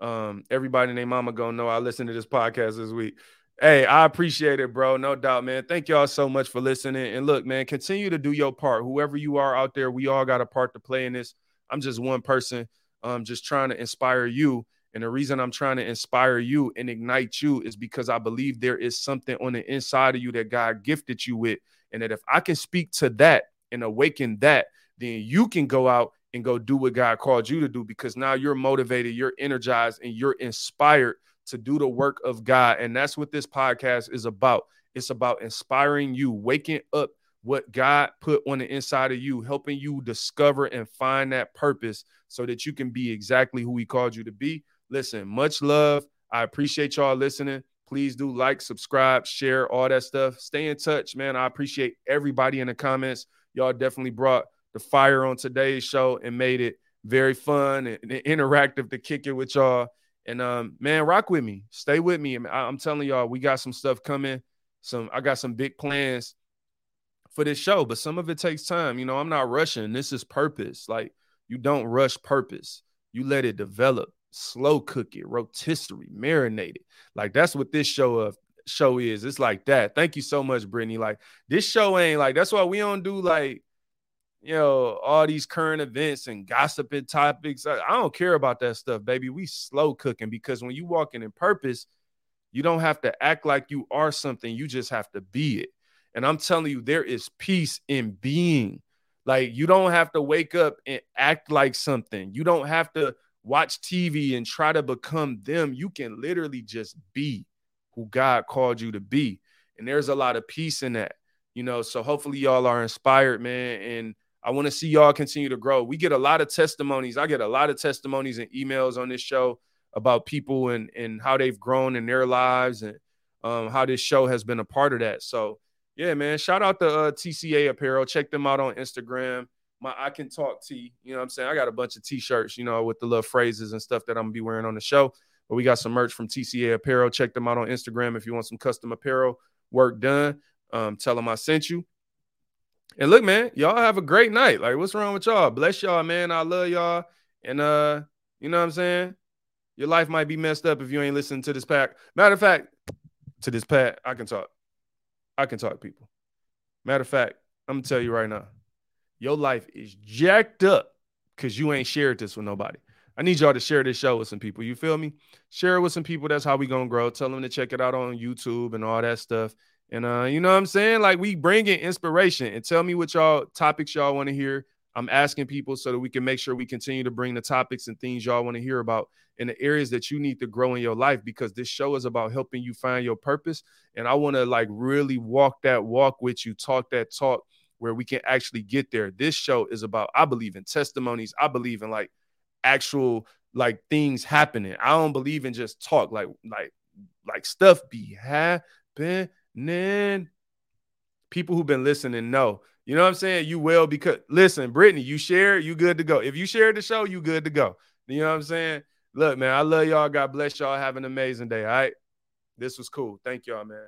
Um, everybody named Mama gonna know I listened to this podcast this week. Hey, I appreciate it, bro. No doubt, man. Thank y'all so much for listening. And look, man, continue to do your part. Whoever you are out there, we all got a part to play in this. I'm just one person, um, just trying to inspire you. And the reason I'm trying to inspire you and ignite you is because I believe there is something on the inside of you that God gifted you with. And that if I can speak to that and awaken that, then you can go out and go do what God called you to do because now you're motivated, you're energized, and you're inspired to do the work of God. And that's what this podcast is about. It's about inspiring you, waking up what God put on the inside of you, helping you discover and find that purpose so that you can be exactly who He called you to be. Listen, much love. I appreciate y'all listening. Please do like, subscribe, share, all that stuff. Stay in touch, man. I appreciate everybody in the comments. Y'all definitely brought the fire on today's show and made it very fun and, and interactive to kick it with y'all. And um, man, rock with me, stay with me. I'm telling y'all, we got some stuff coming. Some I got some big plans for this show, but some of it takes time. You know, I'm not rushing. This is purpose. Like you don't rush purpose. You let it develop, slow cook it, rotisserie, marinate it. Like that's what this show of show is. It's like that. Thank you so much, Brittany. Like this show ain't like that's why we don't do like you know, all these current events and gossiping topics. I, I, don't care about that stuff, baby. We slow cooking because when you walking in purpose, you don't have to act like you are something. You just have to be it. And I'm telling you, there is peace in being. Like you don't have to wake up and act like something. You don't have to watch TV and try to become them. You can literally just be who God called you to be. And there's a lot of peace in that, you know. So hopefully y'all are inspired, man. And I want to see y'all continue to grow. We get a lot of testimonies. I get a lot of testimonies and emails on this show about people and and how they've grown in their lives and um, how this show has been a part of that. So yeah, man, shout out to uh, TCA Apparel. Check them out on Instagram. My I can talk T. You know what I'm saying? I got a bunch of t-shirts, you know, with the little phrases and stuff that I'm gonna be wearing on the show. But we got some merch from TCA Apparel. Check them out on Instagram if you want some custom apparel work done. Um, tell them I sent you. And look, man, y'all have a great night. Like, what's wrong with y'all? Bless y'all, man. I love y'all. And uh, you know what I'm saying? Your life might be messed up if you ain't listening to this pack. Matter of fact, to this pack, I can talk. I can talk, people. Matter of fact, I'm gonna tell you right now, your life is jacked up because you ain't shared this with nobody. I need y'all to share this show with some people. You feel me? Share it with some people. That's how we gonna grow. Tell them to check it out on YouTube and all that stuff. And uh, you know what I'm saying? Like we bring in inspiration and tell me what y'all topics y'all want to hear. I'm asking people so that we can make sure we continue to bring the topics and things y'all want to hear about in the areas that you need to grow in your life because this show is about helping you find your purpose. And I want to like really walk that walk with you, talk that talk where we can actually get there. This show is about, I believe in testimonies. I believe in like actual like things happening. I don't believe in just talk, like, like, like stuff be happening then people who've been listening know. You know what I'm saying? You will because listen, Brittany, you share, you good to go. If you share the show, you good to go. You know what I'm saying? Look, man, I love y'all. God bless y'all. Have an amazing day. All right. This was cool. Thank y'all, man.